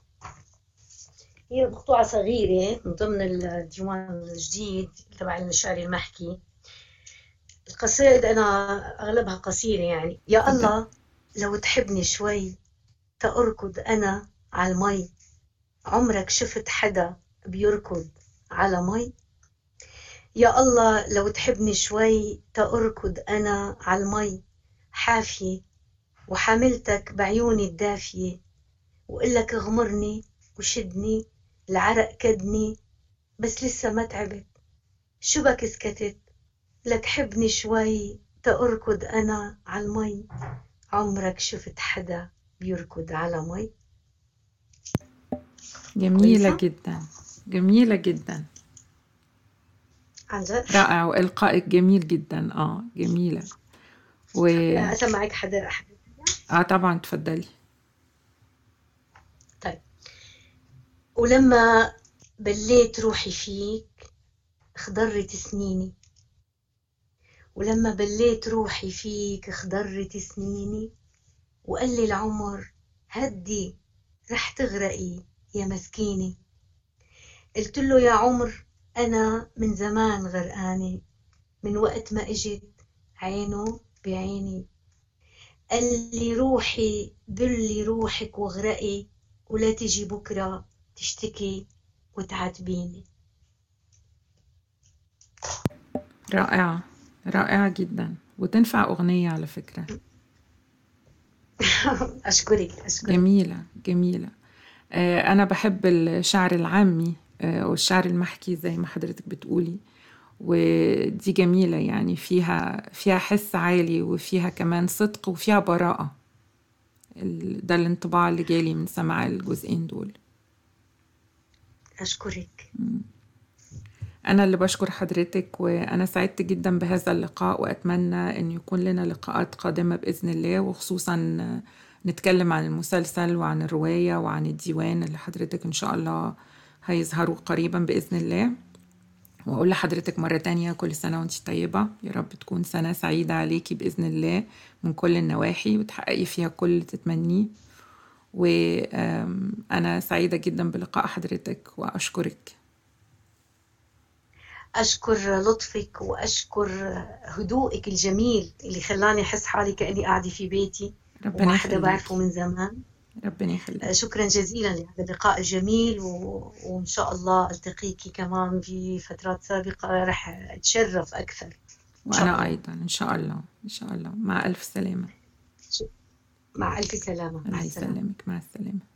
هي مقطوعة صغيرة من ضمن الديوان الجديد تبع الشعر المحكي. القصائد أنا أغلبها قصيرة يعني. يا. الله لو تحبني شوي تأركض أنا على المي. عمرك شفت حدا بيركض على مي؟ يا الله لو تحبني شوي تأركض أنا على المي. حافية وحملتك بعيوني الدافية وقلك اغمرني وشدني العرق كدني بس لسه ما تعبت. شو بك سكتت؟ لك حبني شوي تأركض أنا على المي. عمرك شفت حدا بيركض على مي؟ جميلة؟ جدا جميلة جدا. عن جد؟ رائع وإلقائك جميل جدا آه جميلة. و أسمعك حدا أحد آه طبعا تفضلي. ولما بليت روحي فيك خضرت سنيني. ولما بليت روحي فيك خضرت سنيني. وقال لي العمر هدي رح تغرقي يا مسكينة قلت له يا عمر أنا من زمان غرقانة. من وقت ما إجت عينه بعيني. قال لي روحي دلي روحك واغرقي ولا تجي بكرة. تشتكي وتعاتبيني. رائعة رائعة جدا. وتنفع أغنية على فكرة. أشكرك أشكرك. جميلة جميلة. آه، أنا بحب الشعر العامي آه، والشعر المحكي زي ما حضرتك بتقولي. ودي جميلة يعني فيها فيها حس عالي وفيها كمان صدق وفيها براءة. ده الانطباع اللي جالي من سماع الجزئين دول. أشكرك. أنا اللي بشكر حضرتك وأنا سعدت جدا بهذا اللقاء وأتمنى أن يكون لنا لقاءات قادمة بإذن الله وخصوصا نتكلم عن المسلسل وعن الرواية وعن الديوان اللي حضرتك إن شاء الله هيظهروا قريبا بإذن الله. وأقول لحضرتك مرة تانية كل سنة وأنت طيبة. يا رب تكون سنة سعيدة عليكي بإذن الله من كل النواحي وتحققي فيها كل اللي تتمنيه. وأنا سعيدة جدا بلقاء حضرتك وأشكرك. أشكر لطفك وأشكر هدوءك الجميل اللي خلاني أحس حالي كأني قاعدة في بيتي. ربنا وما حدا بعرفه من زمان. ربنا يخليك. شكرا جزيلا لهذا اللقاء الجميل و... وإن شاء الله ألتقيك كمان في فترات سابقة. رح أتشرف أكثر. إن شاء وأنا الله. أيضا. إن شاء الله. إن شاء الله. مع ألف سلامة. مع ألف سلامة. مع السلامة. مع السلامة.